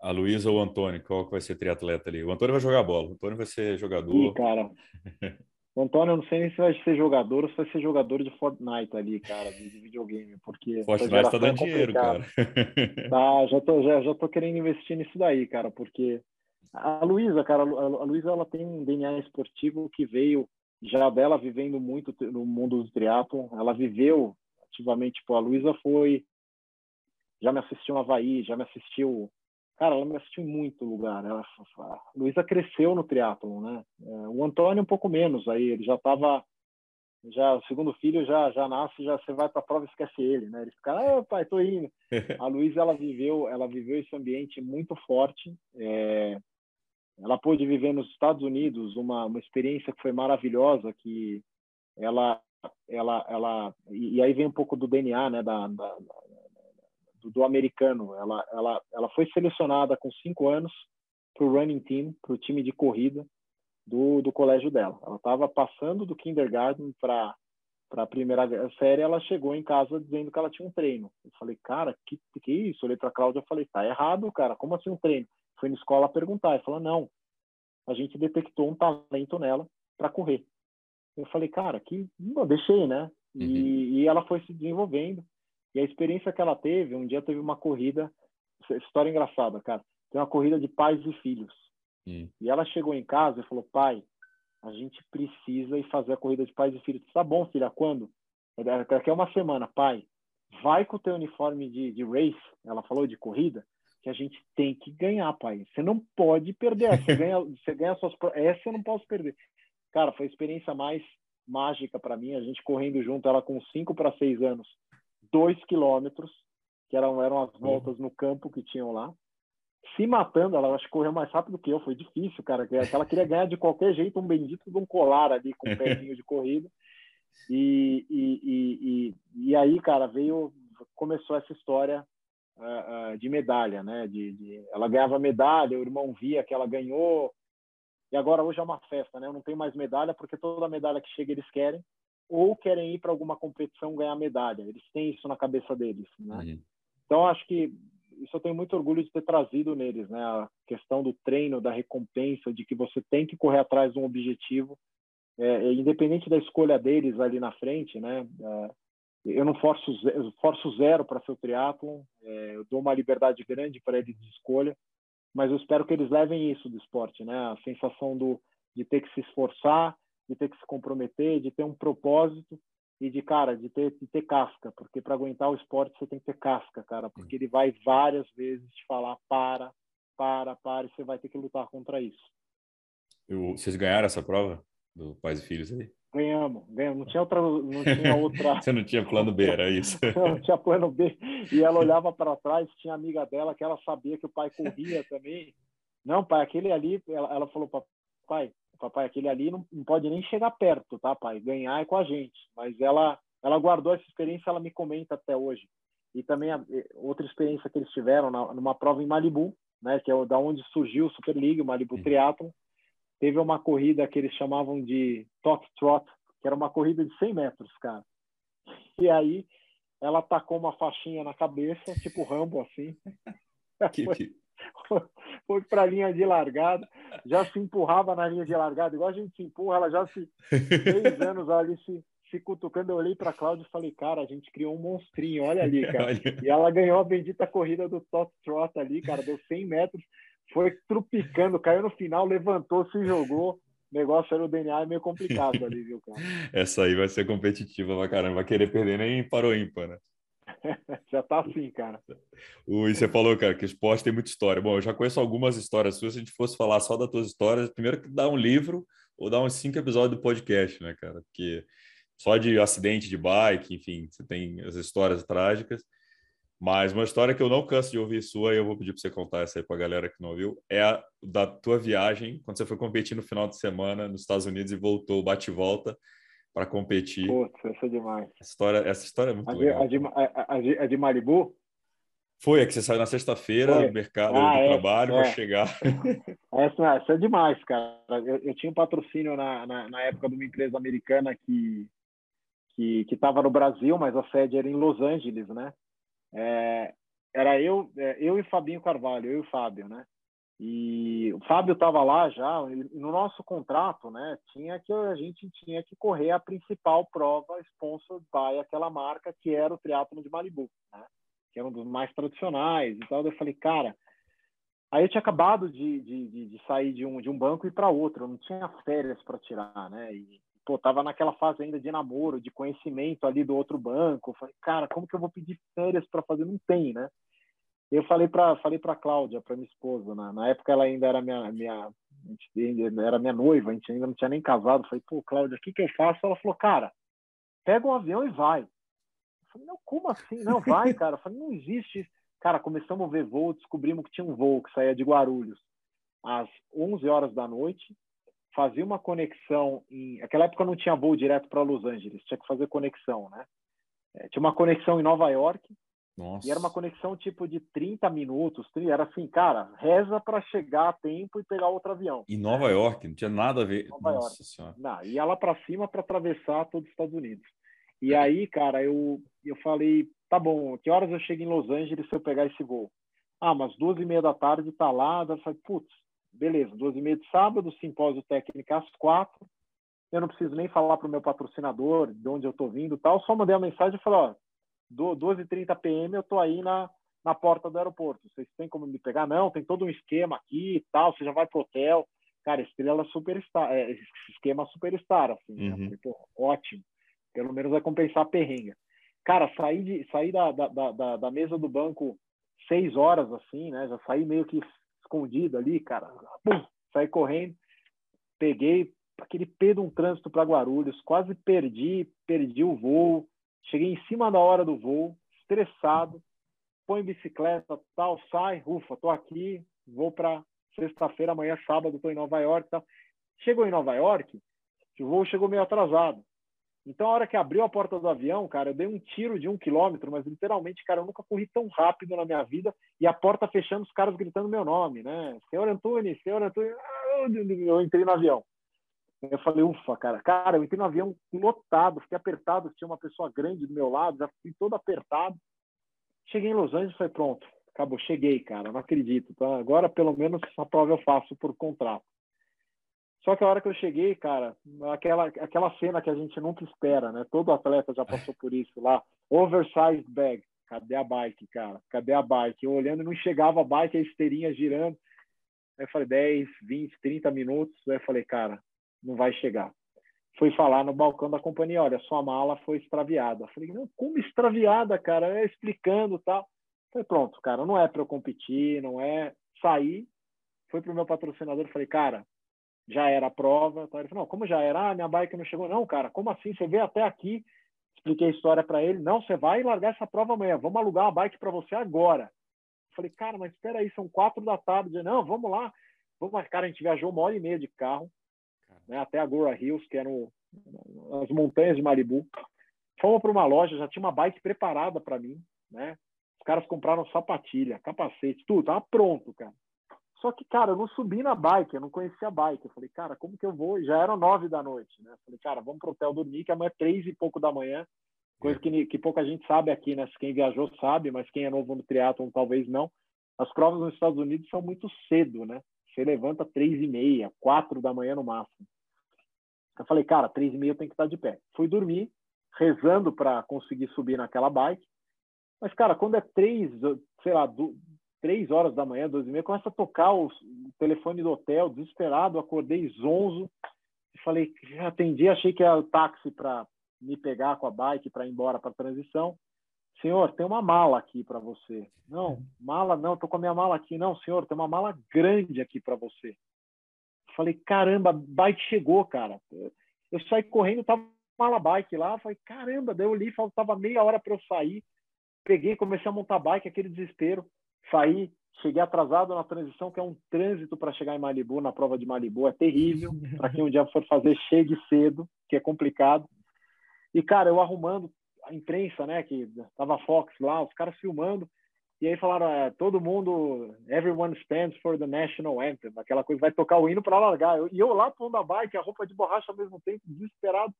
A Luísa ou o Antônio, qual que vai ser triatleta ali? O Antônio vai jogar bola, o Antônio vai ser jogador. Ih, cara, O Antônio, eu não sei nem se vai ser jogador ou se vai ser jogador de Fortnite ali, cara, de, videogame, porque... Fortnite tá dando é dinheiro, cara. Tá, já tô, já, já tô querendo investir nisso daí, cara, porque a Luísa, cara, a Luísa, ela tem um DNA esportivo que veio já dela vivendo muito no mundo do triatlon, ela viveu ativamente, tipo, a Luísa foi, já me assistiu no Havaí, já me assistiu Cara, ela me assistiu em muito lugar. Ela, a Luísa cresceu no triatlon, né? É, o Antônio um pouco menos aí, ele já estava já o segundo filho já já nasce, já você vai para a prova e esquece ele, né? Ele fica, ah, pai, tô indo. A Luísa ela viveu, ela viveu esse ambiente muito forte. É... ela pôde viver nos Estados Unidos uma, uma experiência que foi maravilhosa, que ela, ela, ela e aí vem um pouco do DNA, né, da, da do, do, americano. Ela, ela, ela foi selecionada com cinco anos para o running team, para o time de corrida do, do colégio dela. Ela estava passando do kindergarten para para a primeira série, ela chegou em casa dizendo que ela tinha um treino. Eu falei, cara, que que isso? Eu olhei para a Cláudia e falei, tá errado, cara. Como assim um treino? Foi na escola perguntar. Ele falou, não, a gente detectou um talento nela para correr. Eu falei, cara, que não deixei, né? E, uhum. e ela foi se desenvolvendo. E a experiência que ela teve, um dia teve uma corrida, história engraçada, cara. Tem uma corrida de pais e filhos. Uhum. E ela chegou em casa e falou, pai, a gente precisa ir fazer a corrida de pais e filhos. Tá bom, filha, quando? Daqui a uma semana, pai. Vai com o teu uniforme de, de race, ela falou de corrida, que a gente tem que ganhar, pai. Você não pode perder. Você ganha, você ganha suas. Essa eu não posso perder. Cara, foi a experiência mais mágica para mim. A gente correndo junto, ela com 5 para 6 anos, 2 quilômetros, que eram, eram as voltas no campo que tinham lá se matando, ela acho que correu mais rápido que eu, foi difícil, cara. Ela queria ganhar de qualquer jeito um bendito de um colar ali com um pezinho de corrida. E, e, e, e, aí, cara, veio, começou essa história uh, uh, de medalha, né? De, de, ela ganhava medalha, o irmão via que ela ganhou. E agora hoje é uma festa, né? Eu não tenho mais medalha porque toda medalha que chega eles querem ou querem ir para alguma competição ganhar medalha. Eles têm isso na cabeça deles, né? Uhum. Então acho que isso eu tenho muito orgulho de ter trazido neles, né? A questão do treino, da recompensa, de que você tem que correr atrás de um objetivo, é, é independente da escolha deles ali na frente, né? É, eu não forço, forço zero para ser o triatlon, é, eu dou uma liberdade grande para eles de escolha, mas eu espero que eles levem isso do esporte, né? A sensação do, de ter que se esforçar, de ter que se comprometer, de ter um propósito e de cara de ter de ter casca porque para aguentar o esporte você tem que ter casca cara porque ele vai várias vezes te falar para para para e você vai ter que lutar contra isso. Eu, vocês ganharam essa prova do pais e filhos aí? Ganhamos ganhamos. Não tinha outra não tinha outra. Você não tinha plano B era isso? Não tinha plano B. E ela olhava para trás tinha amiga dela que ela sabia que o pai corria também. Não pai aquele ali ela, ela falou pai papai, aquele ali não, não, pode nem chegar perto, tá, pai? Ganhar é com a gente. Mas ela, ela guardou essa experiência, ela me comenta até hoje. E também a, outra experiência que eles tiveram na, numa prova em Malibu, né, que é da onde surgiu o Super League, o Malibu Sim. Triathlon. Teve uma corrida que eles chamavam de Tot Trot, que era uma corrida de 100 metros, cara. E aí ela tacou uma faixinha na cabeça, tipo Rambo, assim. Que, Foi foi para a linha de largada, já se empurrava na linha de largada, igual a gente se empurra, ela já se seis anos ali se, se cutucando. Eu olhei para a Cláudia e falei, cara, a gente criou um monstrinho, olha ali, cara. E ela ganhou a bendita corrida do Top Trot ali, cara, deu 100 metros, foi trupicando, caiu no final, levantou, se jogou. O negócio era o DNA é meio complicado ali, viu, cara? Essa aí vai ser competitiva pra caramba, vai querer perder nem para o ímpar, né? já tá assim, cara. E você falou, cara, que esporte tem muita história. Bom, eu já conheço algumas histórias suas. Se a gente fosse falar só das tuas histórias, primeiro que dá um livro ou dá uns cinco episódios do podcast, né, cara? Porque só de acidente de bike, enfim, você tem as histórias trágicas. Mas uma história que eu não canso de ouvir sua, e eu vou pedir para você contar essa aí para a galera que não ouviu, é a da tua viagem, quando você foi competir no final de semana nos Estados Unidos e voltou, bate-volta, para competir. Putz, essa é demais. Essa história, essa história é muito a legal. De, a, de, a, a de Malibu? Foi, é que você saiu na sexta-feira do mercado ah, do é, trabalho é. para chegar. Essa, essa é demais, cara. Eu, eu tinha um patrocínio na, na, na, época de uma empresa americana que que estava no Brasil, mas a sede era em Los Angeles, né? É, era eu, é, eu e Fabinho Carvalho, eu e o Fábio, né? E o Fábio estava lá já, no nosso contrato, né, tinha que a gente tinha que correr a principal prova sponsor by aquela marca que era o triatlo de Malibu, né, que era um dos mais tradicionais e tal. Eu falei, cara, aí eu tinha acabado de, de, de sair de um, de um banco e para outro, eu não tinha férias para tirar, né, e pô, tava naquela fase ainda de namoro, de conhecimento ali do outro banco. Eu falei, cara, como que eu vou pedir férias para fazer? Não tem, né? Eu falei para falei para Cláudia, para minha esposa, na, na época ela ainda era minha minha era minha noiva, a gente ainda não tinha nem casado. falei, pô, Cláudia, o que que eu faço? Ela falou, cara, pega um avião e vai. Eu falei, não, como assim? Não, vai, cara. Eu falei, não existe. Cara, começamos a ver voo, descobrimos que tinha um voo que saía de Guarulhos. às 11 horas da noite, fazia uma conexão em. Naquela época não tinha voo direto para Los Angeles, tinha que fazer conexão, né? É, tinha uma conexão em Nova York, Nossa. e era uma conexão tipo de 30 minutos, era assim, cara, reza para chegar a tempo e pegar outro avião. Em Nova York, não tinha nada a ver. Nova Nossa York. Senhora. Não, ia lá para cima para atravessar todos os Estados Unidos. E aí, cara, eu, eu falei, tá bom, que horas eu chego em Los Angeles se eu pegar esse voo? Ah, mas duas e meia da tarde tá lá. Eu falei, putz, beleza, duas e meia de sábado, simpósio técnico às quatro. Eu não preciso nem falar para o meu patrocinador de onde eu estou vindo tal. Só mandei a mensagem e falei, ó, 12h30 PM eu estou aí na, na porta do aeroporto. Vocês têm como me pegar? Não, tem todo um esquema aqui e tal. Você já vai pro hotel. Cara, estrela superstar, é, esquema superstar, assim. Né? Uhum. Né? Ótimo. Pelo menos vai compensar a perrenga. Cara, saí, de, saí da, da, da, da mesa do banco seis horas, assim, né? Já saí meio que escondido ali, cara. Pum, saí correndo, peguei aquele pé de um trânsito para Guarulhos, quase perdi, perdi o voo, cheguei em cima da hora do voo, estressado, põe bicicleta, tal, sai, ufa, tô aqui, vou para sexta-feira, amanhã sábado, tô em Nova York, tal. Chegou em Nova York, o voo chegou meio atrasado. Então, a hora que abriu a porta do avião, cara, eu dei um tiro de um quilômetro, mas literalmente, cara, eu nunca corri tão rápido na minha vida e a porta fechando, os caras gritando meu nome, né? Senhor Antunes, senhor Antunes. Eu entrei no avião. Eu falei, ufa, cara. Cara, eu entrei no avião lotado, fiquei apertado, tinha uma pessoa grande do meu lado, já fui todo apertado. Cheguei em Los Angeles e falei, pronto, acabou, cheguei, cara, não acredito. Tá? Agora, pelo menos, essa prova eu faço por contrato. Só que a hora que eu cheguei, cara, aquela, aquela cena que a gente nunca espera, né? Todo atleta já passou por isso lá. Oversized bag. Cadê a bike, cara? Cadê a bike? Eu olhando não chegava a bike, a esteirinha girando. Aí eu falei, 10, 20, 30 minutos. Aí eu falei, cara, não vai chegar. Fui falar no balcão da companhia, olha, sua mala foi extraviada. Falei, não, como extraviada, cara? Eu explicando tal. Falei, pronto, cara, não é para eu competir, não é sair. Fui pro meu patrocinador falei, cara, já era a prova. Ele falou, não, como já era? Ah, minha bike não chegou. Não, cara, como assim? Você veio até aqui, expliquei a história para ele. Não, você vai largar essa prova amanhã. Vamos alugar uma bike para você agora. falei, cara, mas espera aí, são quatro da tarde. Não, vamos lá. Vamos, cara, a gente viajou uma hora e meia de carro, né, até Agora Hills, que eram as montanhas de Malibu. Fomos para uma loja, já tinha uma bike preparada para mim, né? Os caras compraram sapatilha, capacete, tudo, tava pronto, cara. Só que, cara, eu não subi na bike, eu não conhecia a bike. Eu falei, cara, como que eu vou? Já eram nove da noite, né? Eu falei, cara, vamos pro hotel dormir, que amanhã é três e pouco da manhã. Coisa que, que pouca gente sabe aqui, né? Quem viajou sabe, mas quem é novo no triatlon talvez não. As provas nos Estados Unidos são muito cedo, né? Você levanta três e meia, quatro da manhã no máximo. Eu falei, cara, três e meia eu tenho que estar de pé. Fui dormir, rezando para conseguir subir naquela bike. Mas, cara, quando é três, sei lá, três horas da manhã, duas e meia, começa a tocar o telefone do hotel, desesperado, acordei zonzo, falei, atendi, achei que era o táxi para me pegar com a bike para ir embora para a transição. Senhor, tem uma mala aqui para você. Não, mala não, tô com a minha mala aqui. Não, senhor, tem uma mala grande aqui para você. Falei, caramba, bike chegou, cara. Eu saí correndo, tava mala bike lá, falei, caramba, daí eu li, faltava meia hora para eu sair. Peguei, comecei a montar bike, aquele desespero saí, cheguei atrasado na transição, que é um trânsito para chegar em Malibu, na prova de Malibu, é terrível. Para quem um dia for fazer, chegue cedo, que é complicado. E, cara, eu arrumando a imprensa, né, que tava Fox lá, os caras filmando, e aí falaram, é, todo mundo, everyone stands for the national anthem, aquela coisa, vai tocar o hino para largar. Eu, e eu lá pondo a bike, a roupa de borracha ao mesmo tempo, desesperado,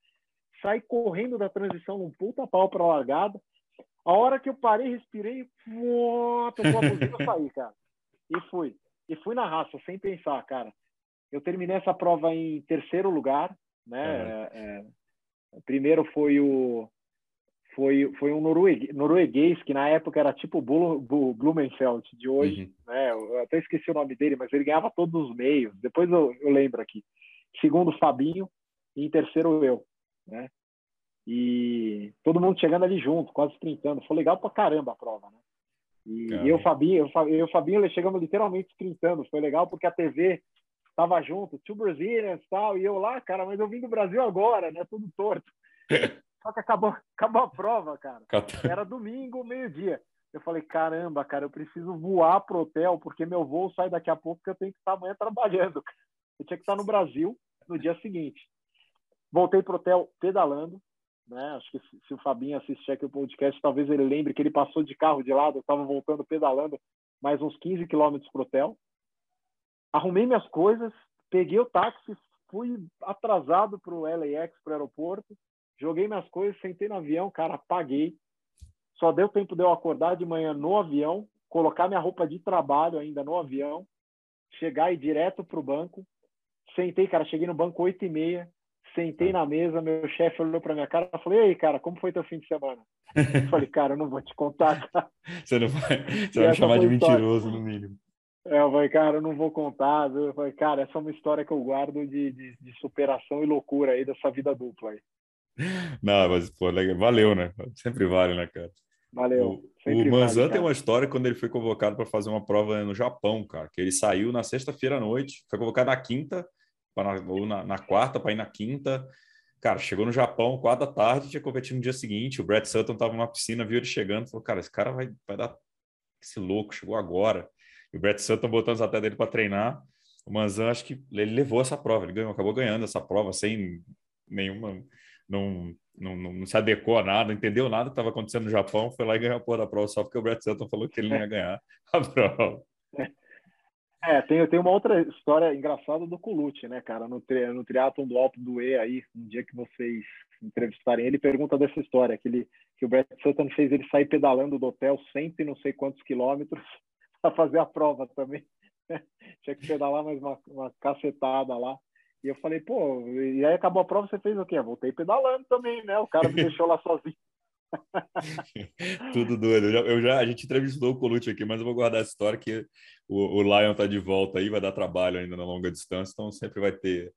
saí correndo da transição num puta pau para largada, a hora que eu parei, respirei, uó, tocou a buzina, saí, cara. E fui. E fui na raça, sem pensar, cara. Eu terminei essa prova em terceiro lugar, né? É. É, primeiro foi o foi, foi um norueguês, norueguês, que na época era tipo o Blumenfeld de hoje, uhum. né? Eu até esqueci o nome dele, mas ele ganhava todos os meios. Depois eu, eu lembro aqui. Segundo, Fabinho, e em terceiro eu, né? E todo mundo chegando ali junto, quase sprintando. Foi legal pra caramba a prova, né? E, eu, Fabinho, eu, Fabinho, chegamos literalmente sprintando. Foi legal porque a TV tava junto, two Brazilians tal, e eu lá, cara, mas eu vim do Brasil agora, né? Tudo torto. Só que acabou, acabou a prova, cara. Era domingo, meio-dia. Eu falei, caramba, cara, eu preciso voar pro hotel, porque meu voo sai daqui a pouco, porque eu tenho que estar amanhã trabalhando. Eu tinha que estar no Brasil no dia seguinte. Voltei pro hotel pedalando, né? Acho que se, o Fabinho assistir aqui o podcast, talvez ele lembre que ele passou de carro de lado, eu estava voltando pedalando mais uns 15 quilômetros pro hotel. Arrumei minhas coisas, peguei o táxi, fui atrasado para o LAX, para o aeroporto, joguei minhas coisas, sentei no avião, cara, apaguei. Só deu tempo de eu acordar de manhã no avião, colocar minha roupa de trabalho ainda no avião, chegar e ir direto para o banco. Sentei, cara, cheguei no banco oito e meia, sentei na mesa, meu chefe olhou para minha cara e falou, ei, cara, como foi teu fim de semana? Eu falei, cara, eu não vou te contar, cara. Você não vai, você vai me chamar de mentiroso, no mínimo. É, eu falei, cara, eu não vou contar. Eu falei, cara, essa é uma história que eu guardo de, de, de superação e loucura aí dessa vida dupla aí. Não, mas, pô, valeu, né? Sempre vale, né, cara? Valeu. O, o Manzan vale, tem uma história quando ele foi convocado para fazer uma prova no Japão, cara, que ele saiu na sexta-feira à noite, foi convocado na quinta, pra, ou na, na quarta para ir na quinta. Cara, chegou no Japão, quatro da tarde, tinha competido no dia seguinte. O Brett Sutton estava numa piscina, viu ele chegando, falou: Cara, esse cara vai, vai dar esse louco, chegou agora. E o Brett Sutton botando os atletas dele para treinar. O Manzan, acho que ele levou essa prova, ele ganhou, acabou ganhando essa prova sem nenhuma. Não, não, não, se adequou a nada, entendeu nada que estava acontecendo no Japão, foi lá e ganhou a porra da prova só porque o Brett Sutton falou que ele não ia ganhar a prova. É, tem, tem uma outra história engraçada do Colucci, né, cara? No, tri, no triatlon do Alto do E aí, um dia que vocês entrevistarem ele, pergunta dessa história, que, ele, que o Brett Sutton fez ele sair pedalando do hotel cento e não sei quantos quilômetros para fazer a prova também. Tinha que pedalar mais uma, uma cacetada lá. E eu falei, pô, e aí acabou a prova, você fez o quê? Eu voltei pedalando também, né? O cara me deixou lá sozinho. Tudo doido. Eu já, eu já, a gente entrevistou o Colucci aqui, mas eu vou guardar essa história que o, o Lion tá de volta aí, vai dar trabalho ainda na longa distância, então sempre vai ter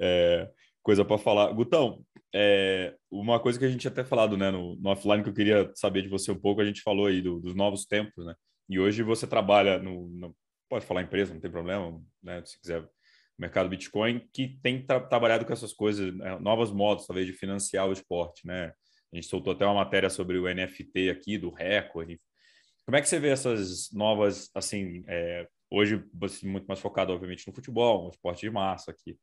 é, coisa para falar. Gutão, é, uma coisa que a gente até falado né, no, no, offline que eu queria saber de você um pouco, a gente falou aí do, dos novos tempos, né? E hoje você trabalha no, no, pode falar empresa, não tem problema, né? Se quiser mercado Bitcoin que tem tra trabalhado com essas coisas, né? novos modos talvez de financiar o esporte, né? A gente soltou até uma matéria sobre o NFT aqui do recorde. Como é que você vê essas novas, assim, é, hoje você muito mais focado obviamente no futebol, no esporte de massa que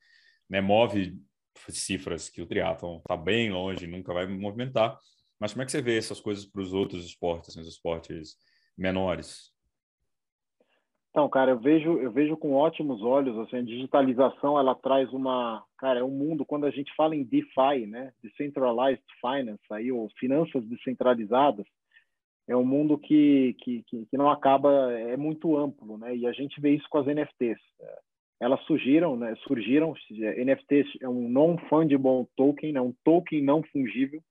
né, move cifras que o triatlon está bem longe, nunca vai movimentar. Mas como é que você vê essas coisas para os outros esportes, assim, os esportes menores? Então, cara, eu vejo, eu vejo com ótimos olhos, assim, a digitalização, ela traz uma, cara, é um mundo, quando a gente fala em DeFi, né, Decentralized Finance, aí, ou finanças descentralizadas, é um mundo que, que, que, não acaba, é muito amplo, né, e a gente vê isso com as NFTs. Elas surgiram, né, surgiram, NFTs é um non-fungible token, é um token não fungível,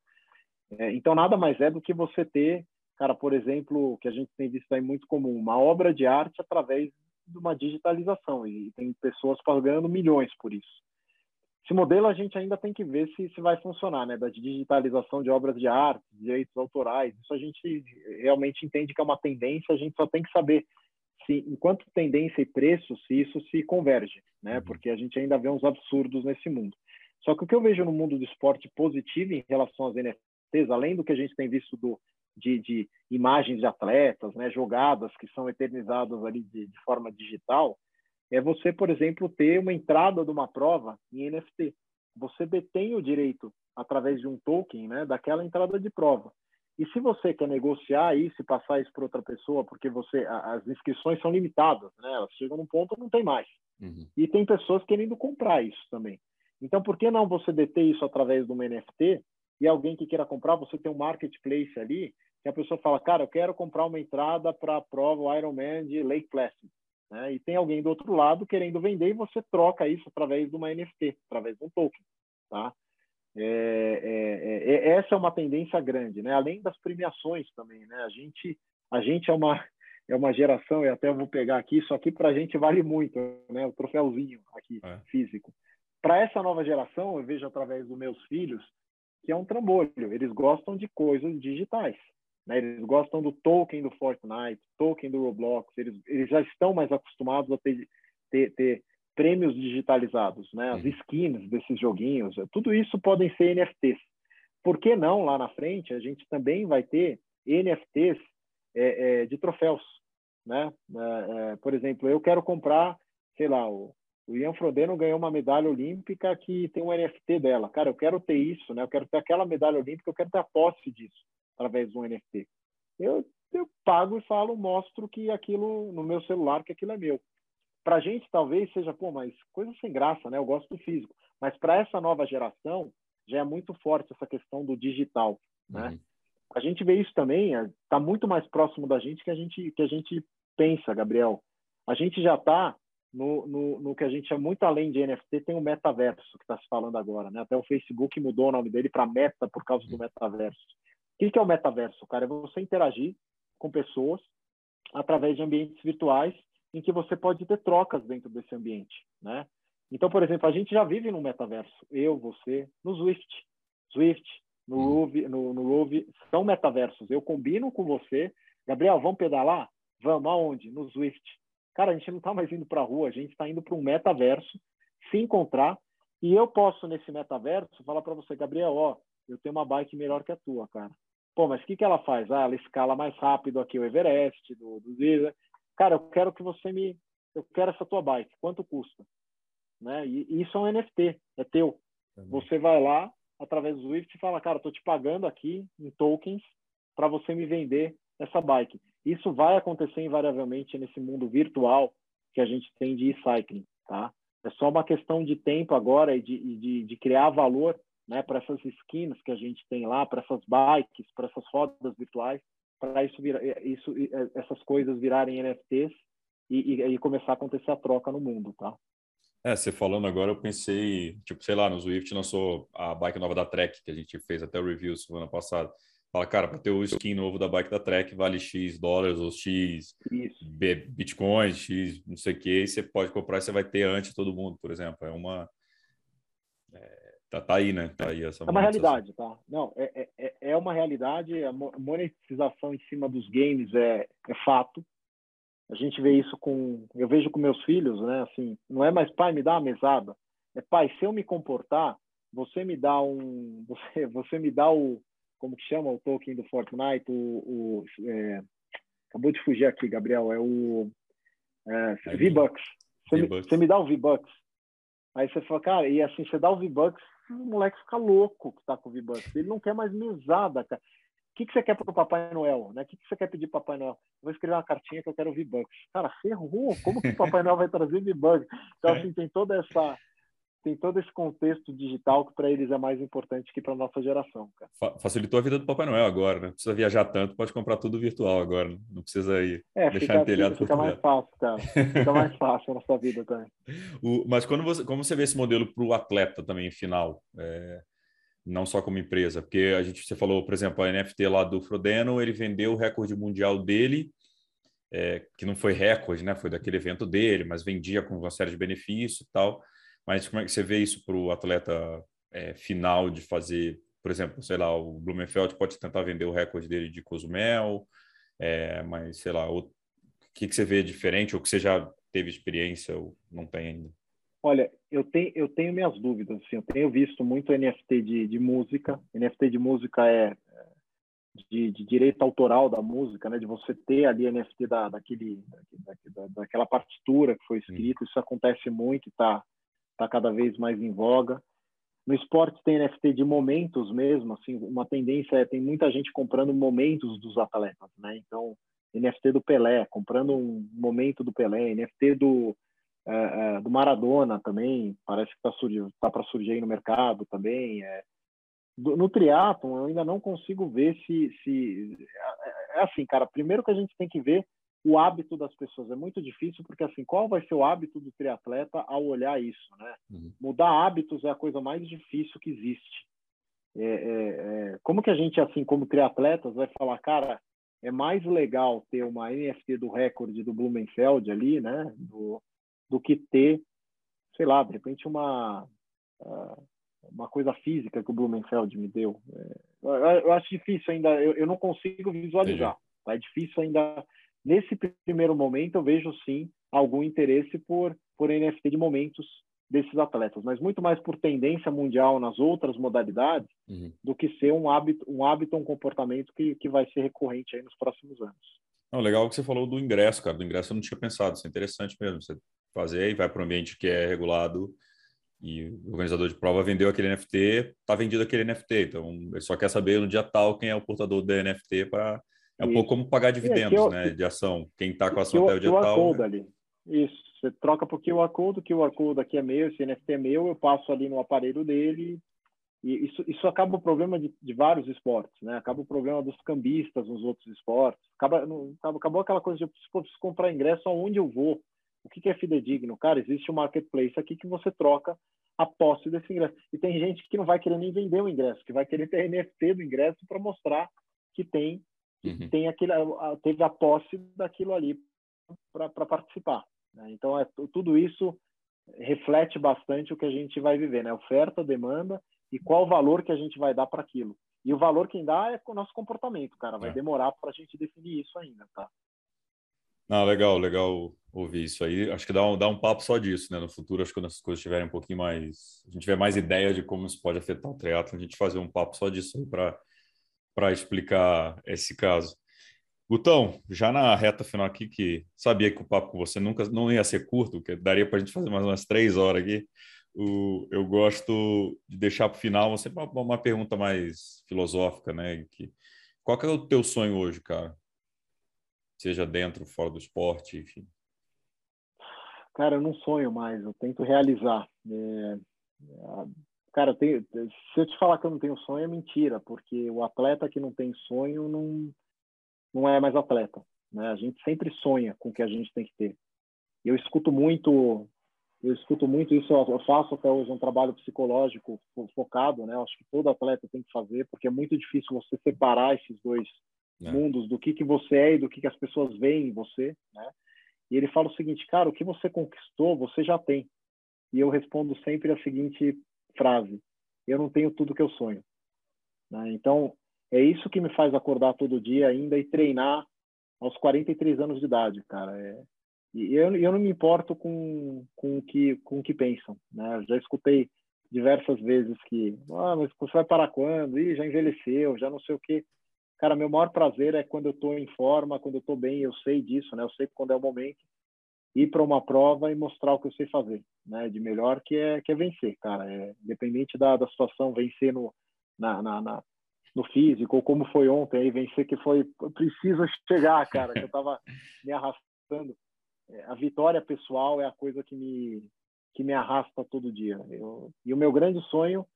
é, então nada mais é do que você ter cara, por exemplo, que a gente tem visto aí muito comum, uma obra de arte através de uma digitalização e tem pessoas pagando milhões por isso. Esse modelo a gente ainda tem que ver se, se vai funcionar, né? Da digitalização de obras de arte, direitos autorais. Isso a gente realmente entende que é uma tendência. A gente só tem que saber se, enquanto tendência e preço, se isso se converge, né? Uhum. Porque a gente ainda vê uns absurdos nesse mundo. Só que o que eu vejo no mundo do esporte positivo em relação às NFTs, além do que a gente tem visto do de, de imagens de atletas, né, jogadas que são eternizadas ali de, de forma digital, é você, por exemplo, ter uma entrada de uma prova em NFT. Você detém o direito através de um token, né, daquela entrada de prova. E se você quer negociar isso e passar isso para outra pessoa, porque você as inscrições são limitadas, né? Elas chegam num ponto não tem mais. Uhum. E tem pessoas querendo comprar isso também. Então, por que não você deter isso através de uma NFT e alguém que queira comprar, você tem um marketplace ali que a pessoa fala, cara, eu quero comprar uma entrada para a prova Ironman de Lake Placid. Né? E tem alguém do outro lado querendo vender e você troca isso através de uma NFT, através de um token. Tá? É, é, é, é, essa é uma tendência grande, né? Além das premiações também, né? A gente, a gente é uma é uma geração e até vou pegar aqui isso aqui para a gente vale muito, né? O troféuzinho aqui é. físico. Para essa nova geração, eu vejo através dos meus filhos que é um trambolho. Eles gostam de coisas digitais. Né? Eles gostam do token do Fortnite, token do Roblox, eles, eles já estão mais acostumados a ter, ter, ter prêmios digitalizados, né? as skins desses joguinhos, tudo isso podem ser NFTs. Por que não, lá na frente, a gente também vai ter NFTs é, é, de troféus, né? É, é, por exemplo, eu quero comprar, sei lá, o, o Ian Frodeno ganhou uma medalha olímpica que tem um NFT dela. Cara, eu quero ter isso, né? Eu quero ter aquela medalha olímpica, eu quero ter a posse disso através de um NFT. Eu, eu pago e falo, mostro que aquilo no meu celular, que aquilo é meu. Para a gente, talvez seja, pô, mas coisa sem graça, né? Eu gosto do físico. Mas para essa nova geração, já é muito forte essa questão do digital, né? Uhum. A gente vê isso também, está é, muito mais próximo da gente que a gente que a gente pensa, Gabriel. A gente já está no, no, no, que a gente é muito além de NFT, tem o metaverso que está se falando agora, né? Até o Facebook mudou o nome dele para Meta por causa do metaverso. O que, que é o metaverso, cara? É você interagir com pessoas através de ambientes virtuais em que você pode ter trocas dentro desse ambiente, né? Então, por exemplo, a gente já vive no metaverso. Eu, você, no Swift. Swift, no Ruby, uhum. no, no Ruby, são metaversos. Eu combino com você. Gabriel, vamos pedalar? Vamos. Aonde? No Swift. Cara, a gente não está mais indo para a rua, a gente está indo para um metaverso, se encontrar. E eu posso, nesse metaverso, falar para você, Gabriel, ó, eu tenho uma bike melhor que a tua, cara. Pô, mas o que, que ela faz? Ah, ela escala mais rápido aqui o Everest, do, do Ziza. Cara, eu quero que você me... Eu quero essa tua bike. Quanto custa? Né? E, e isso é um NFT, é teu. Também. Você vai lá, através do Swift, e fala, cara, estou te pagando aqui em tokens para você me vender essa bike. Isso vai acontecer invariavelmente nesse mundo virtual que a gente tem de e-cycling, tá? É só uma questão de tempo agora e de, de, de criar valor né, para essas skins que a gente tem lá, para essas bikes, para essas rodas virtuais, para isso, isso, essas coisas virarem NFTs e, e, e, começar a acontecer a troca no mundo, tá? É, você falando agora, eu pensei, tipo, sei lá, no Swift lançou a bike nova da Trek, que a gente fez até o review semana passada. Fala, cara, para ter o skin novo da bike da Trek vale X dólares ou X bitcoins, X não sei o que, você pode comprar e você vai ter antes todo mundo, por exemplo. É uma. É, tá, tá aí, né? Tá aí essa é uma realidade, tá? Não, é, é, é, é uma realidade. A monetização em cima dos games é, é fato. A gente vê isso com. Eu vejo com meus filhos, né? Assim, não é mais pai, me dá uma mesada. É pai, se eu me comportar, você me dá um. Você, você me dá o como que chama o token do Fortnite? O, o é, acabou de fugir aqui, Gabriel. É o é, V-Bucks. Você, você me dá o V-Bucks. Aí você fala, cara, e assim, você dá o V-Bucks, o moleque fica louco que tá com o V-Bucks. Ele não quer mais mesada, cara. O que, que você quer para o Papai Noel? Né? O que, que você quer pedir para Papai Noel? Eu vou escrever uma cartinha que eu quero V-Bucks. Cara, ferrou. Como que o Papai Noel vai trazer V-Bucks? Então, assim, tem toda essa tem todo esse contexto digital que para eles é mais importante que para nossa geração. Cara. Facilitou a vida do Papai Noel agora, né? Não precisa viajar tanto, pode comprar tudo virtual agora, né? não precisa ir é, deixar fica, telhado. Fica mais fácil, cara. Fica mais fácil na sua vida também. O, mas quando você, como você vê esse modelo para o atleta também final? É, não só como empresa, porque a gente você falou, por exemplo, a NFT lá do Frodeno, ele vendeu o recorde mundial dele é, que não foi recorde, né? Foi daquele evento dele, mas vendia com uma série de benefícios e tal. Mas como é que você vê isso para o atleta é, final de fazer, por exemplo, sei lá, o Blumenfeld pode tentar vender o recorde dele de Cozumel, é, mas sei lá, o que, que você vê diferente ou que você já teve experiência ou não tem ainda? Olha, eu tenho, eu tenho minhas dúvidas. Assim, eu tenho visto muito NFT de, de música. NFT de música é, de, de, direito autoral da música, né? De você ter ali NFT da, daquele, da, daquela partitura que foi escrita. Isso acontece muito, tá? está cada vez mais em voga. No esporte tem NFT de momentos mesmo, assim, uma tendência é tem muita gente comprando momentos dos atletas, né? Então, NFT do Pelé, comprando um momento do Pelé, NFT do uh, uh, do Maradona também, parece que está tá para surgir aí no mercado também. É. Do, no triatlon eu ainda não consigo ver se, se é, é assim, cara. Primeiro que a gente tem que ver o hábito das pessoas. É muito difícil porque assim, qual vai ser o hábito do triatleta ao olhar isso, né? Uhum. Mudar hábitos é a coisa mais difícil que existe. É, é, é, como que a gente, assim, como triatletas, vai falar, cara, é mais legal ter uma NFT do recorde do Blumenfeld ali, né? Do, do que ter, sei lá, de repente uma uh, uma coisa física que o Blumenfeld me deu. É, eu, eu, acho difícil ainda, eu, eu não consigo visualizar. Tá? É difícil ainda Nesse primeiro momento, eu vejo sim algum interesse por, por NFT de momentos desses atletas, mas muito mais por tendência mundial nas outras modalidades uhum. do que ser um hábito, um hábito, um comportamento que, que vai ser recorrente aí nos próximos anos. Não, legal que você falou do ingresso, cara. Do ingresso eu não tinha pensado. Isso é interessante mesmo. Você fazer e vai para um ambiente que é regulado e o organizador de prova vendeu aquele NFT, está vendido aquele NFT. Então, ele só quer saber no dia tal quem é o portador do NFT para. É um Isso. pouco como pagar dividendos, eu, né? De ação. Quem está com a ação até o dia tal. Code né? ali. Isso. Você troca por QR Code, o QR Code aqui é meu, esse NFT é meu, eu passo ali no aparelho dele. E isso, isso acaba o problema de, de vários esportes, né? Acaba o problema dos cambistas nos outros esportes. Acaba, acabou aquela coisa de eu preciso comprar ingresso aonde eu vou. O que, que é fidedigno? Cara, existe um marketplace aqui que você troca a posse desse ingresso. E tem gente que não vai querer nem vender o ingresso, que vai querer ter NFT do ingresso para mostrar que tem que uhum. tem aquele, teve a posse daquilo ali para participar. Né? Então, é, tudo isso reflete bastante o que a gente vai viver, né? Oferta, demanda e qual o valor que a gente vai dar para aquilo. E o valor quem dá é o nosso comportamento, cara. Vai é. demorar para a gente definir isso ainda, tá? Não, legal, legal ouvir isso aí. Acho que dá um, dá um papo só disso, né? No futuro, acho que quando essas coisas estiverem um pouquinho mais. A gente tiver mais ideia de como isso pode afetar o triatlo, a gente fazer um papo só disso aí para explicar esse caso. Gutão, já na reta final aqui, que sabia que o papo com você nunca não ia ser curto, que daria para a gente fazer mais umas três horas aqui. O, eu gosto de deixar para o final sempre uma, uma pergunta mais filosófica, né? Que, qual que é o teu sonho hoje, cara? seja dentro, fora do esporte, enfim? Cara, eu não sonho mais, eu tento realizar. É, cara, tenho, se eu te falar que eu não tenho sonho, é mentira, porque o atleta que não tem sonho não, não é mais atleta. Né? A gente sempre sonha com o que a gente tem que ter. Eu escuto muito, eu escuto muito isso, eu faço até hoje um trabalho psicológico focado, né? Eu acho que todo atleta tem que fazer, porque é muito difícil você separar esses dois é. mundos do que que você é e do que que as pessoas veem em você, né? E ele fala o seguinte, cara, o que você conquistou, você já tem. E eu respondo sempre a seguinte frase: eu não tenho tudo que eu sonho. Né? Então, é isso que me faz acordar todo dia ainda e treinar aos 43 anos de idade, cara. É... E eu, eu não me importo com, com, o que, com o que pensam, né? já escutei diversas vezes que, ah, mas você vai parar quando? Ih, já envelheceu, já não sei o quê. Cara, meu maior prazer é quando eu estou em forma, quando eu estou bem, eu sei disso, né? Eu sei quando é o momento ir para uma prova e mostrar o que eu sei fazer, né? De melhor que é que é vencer, cara. É, independente da, da situação, vencer no na, na, na, no físico ou como foi ontem, aí vencer que foi preciso chegar, cara. Que eu estava me arrastando. É, a vitória pessoal é a coisa que me que me arrasta todo dia. Eu, e o meu grande sonho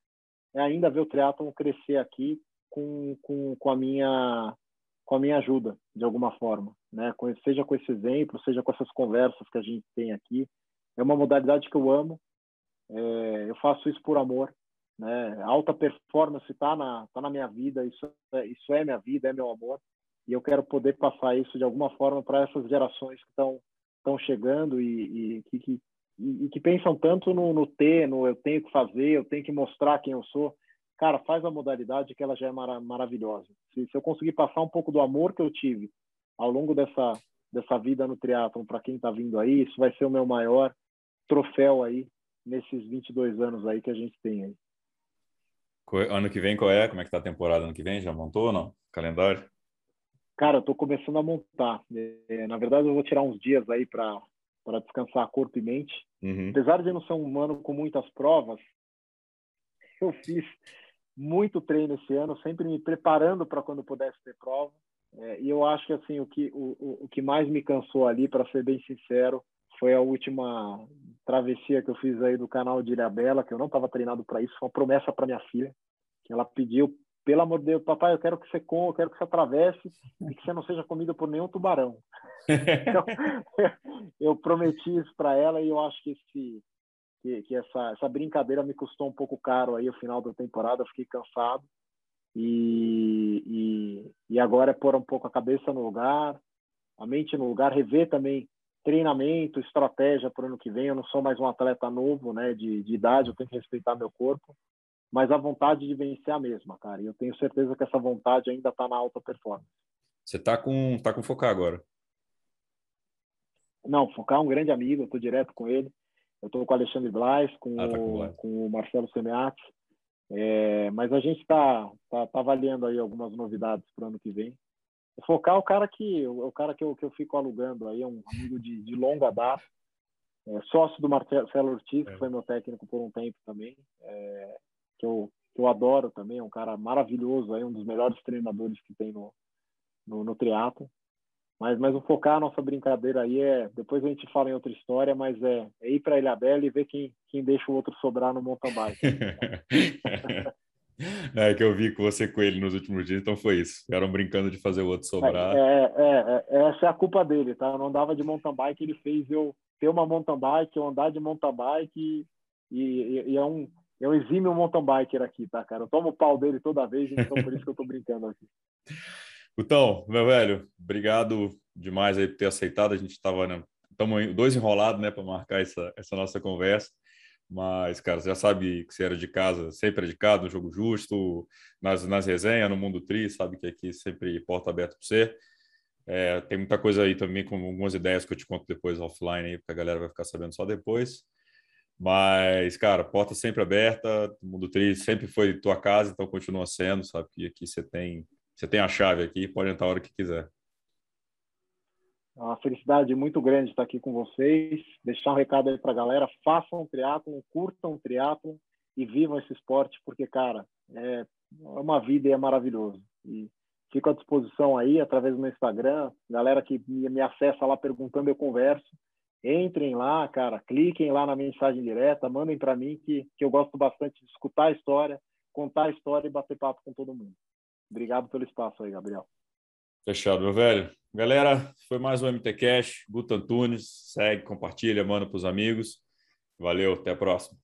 é ainda ver o triatlon crescer aqui com, com, com a minha com a minha ajuda de alguma forma, né? Seja com esse exemplo, seja com essas conversas que a gente tem aqui. É uma modalidade que eu amo. É, eu faço isso por amor, né? Alta performance está na tá na minha vida. Isso é, isso é minha vida, é meu amor. E eu quero poder passar isso de alguma forma para essas gerações que estão chegando e, e, que, e, que pensam tanto no, no ter, no eu tenho que fazer, eu tenho que mostrar quem eu sou cara, faz a modalidade que ela já é mara maravilhosa. Se, se, eu conseguir passar um pouco do amor que eu tive ao longo dessa dessa vida no triatlon para quem está vindo aí, isso vai ser o meu maior troféu aí nesses 22 anos aí que a gente tem aí. Ano que vem qual é? Como é que tá a temporada ano que vem? Já montou ou não? Calendário? Cara, eu tô começando a montar. É, na verdade, eu vou tirar uns dias aí para para descansar corpo e mente. Uhum. Apesar de não ser um ano com muitas provas, eu fiz muito treino esse ano, sempre me preparando para quando pudesse ter prova. É, e eu acho que assim o que o, o que mais me cansou ali, para ser bem sincero, foi a última travessia que eu fiz aí do canal de Ilhabela, que eu não estava treinado para isso, foi uma promessa para minha filha, que ela pediu, pelo amor de Deus, papai, eu quero que você coma, eu quero que você atravesse e que você não seja comido por nenhum tubarão. então, eu prometi isso para ela e eu acho que esse que, que essa, essa brincadeira me custou um pouco caro aí o final da temporada, eu fiquei cansado. E, e, e agora é pôr um pouco a cabeça no lugar, a mente no lugar, rever também treinamento, estratégia para o ano que vem. Eu não sou mais um atleta novo, né, de, de idade, eu tenho que respeitar meu corpo, mas a vontade de vencer é a mesma, cara. E eu tenho certeza que essa vontade ainda está na alta performance. Você está com, tá com focar agora? Não, focar é um grande amigo, eu estou direto com ele. Eu estou com o Alexandre Blais, com, ah, tá com, com, o Marcelo Semeati. É, mas a gente está tá, tá avaliando aí algumas novidades para o ano que vem. Focar o cara que o cara que eu, que eu fico alugando aí é um amigo de, de longa data, é, sócio do Marcelo Ortiz, que é. foi meu técnico por um tempo também, é, que, eu, que eu adoro também, é um cara maravilhoso, aí, um dos melhores treinadores que tem no, no, no triatlo. Mas, mas o focar a nossa brincadeira aí é. Depois a gente fala em outra história, mas é, é ir para Ilha Bela e ver quem, quem deixa o outro sobrar no mountain bike. é que eu vi com você com ele nos últimos dias, então foi isso. Ficaram brincando de fazer o outro sobrar. É, é, é, essa é a culpa dele, tá? Eu não dava de mountain bike, ele fez eu ter uma mountain bike, eu andar de mountain bike e, e, e é um. É um exímio mountain biker aqui, tá, cara? Eu tomo o pau dele toda vez, então por isso que eu tô brincando aqui. Então, meu velho, obrigado demais aí por ter aceitado. A gente estava, né, dois enrolados, né, para marcar essa, essa nossa conversa. Mas, cara, você já sabe que você era de casa, sempre é de casa, no Jogo Justo, nas, nas resenhas, no Mundo Tri, sabe que aqui sempre porta aberta para você. É, tem muita coisa aí também, com algumas ideias que eu te conto depois offline aí, porque a galera vai ficar sabendo só depois. Mas, cara, porta sempre aberta, Mundo Tri sempre foi tua casa, então continua sendo, sabe? que aqui você tem você tem a chave aqui, pode entrar a hora que quiser. É uma felicidade muito grande estar aqui com vocês. Deixar um recado aí para a galera: façam triatlon, curtam triatlon e vivam esse esporte, porque, cara, é uma vida e é maravilhoso. E fico à disposição aí através do meu Instagram. Galera que me acessa lá perguntando, eu converso. Entrem lá, cara, cliquem lá na mensagem direta, mandem para mim que, que eu gosto bastante de escutar a história, contar a história e bater papo com todo mundo. Obrigado pelo espaço aí, Gabriel. Fechado, meu velho. Galera, foi mais um MT Cash. Guto Antunes. Segue, compartilha, manda para os amigos. Valeu, até a próxima.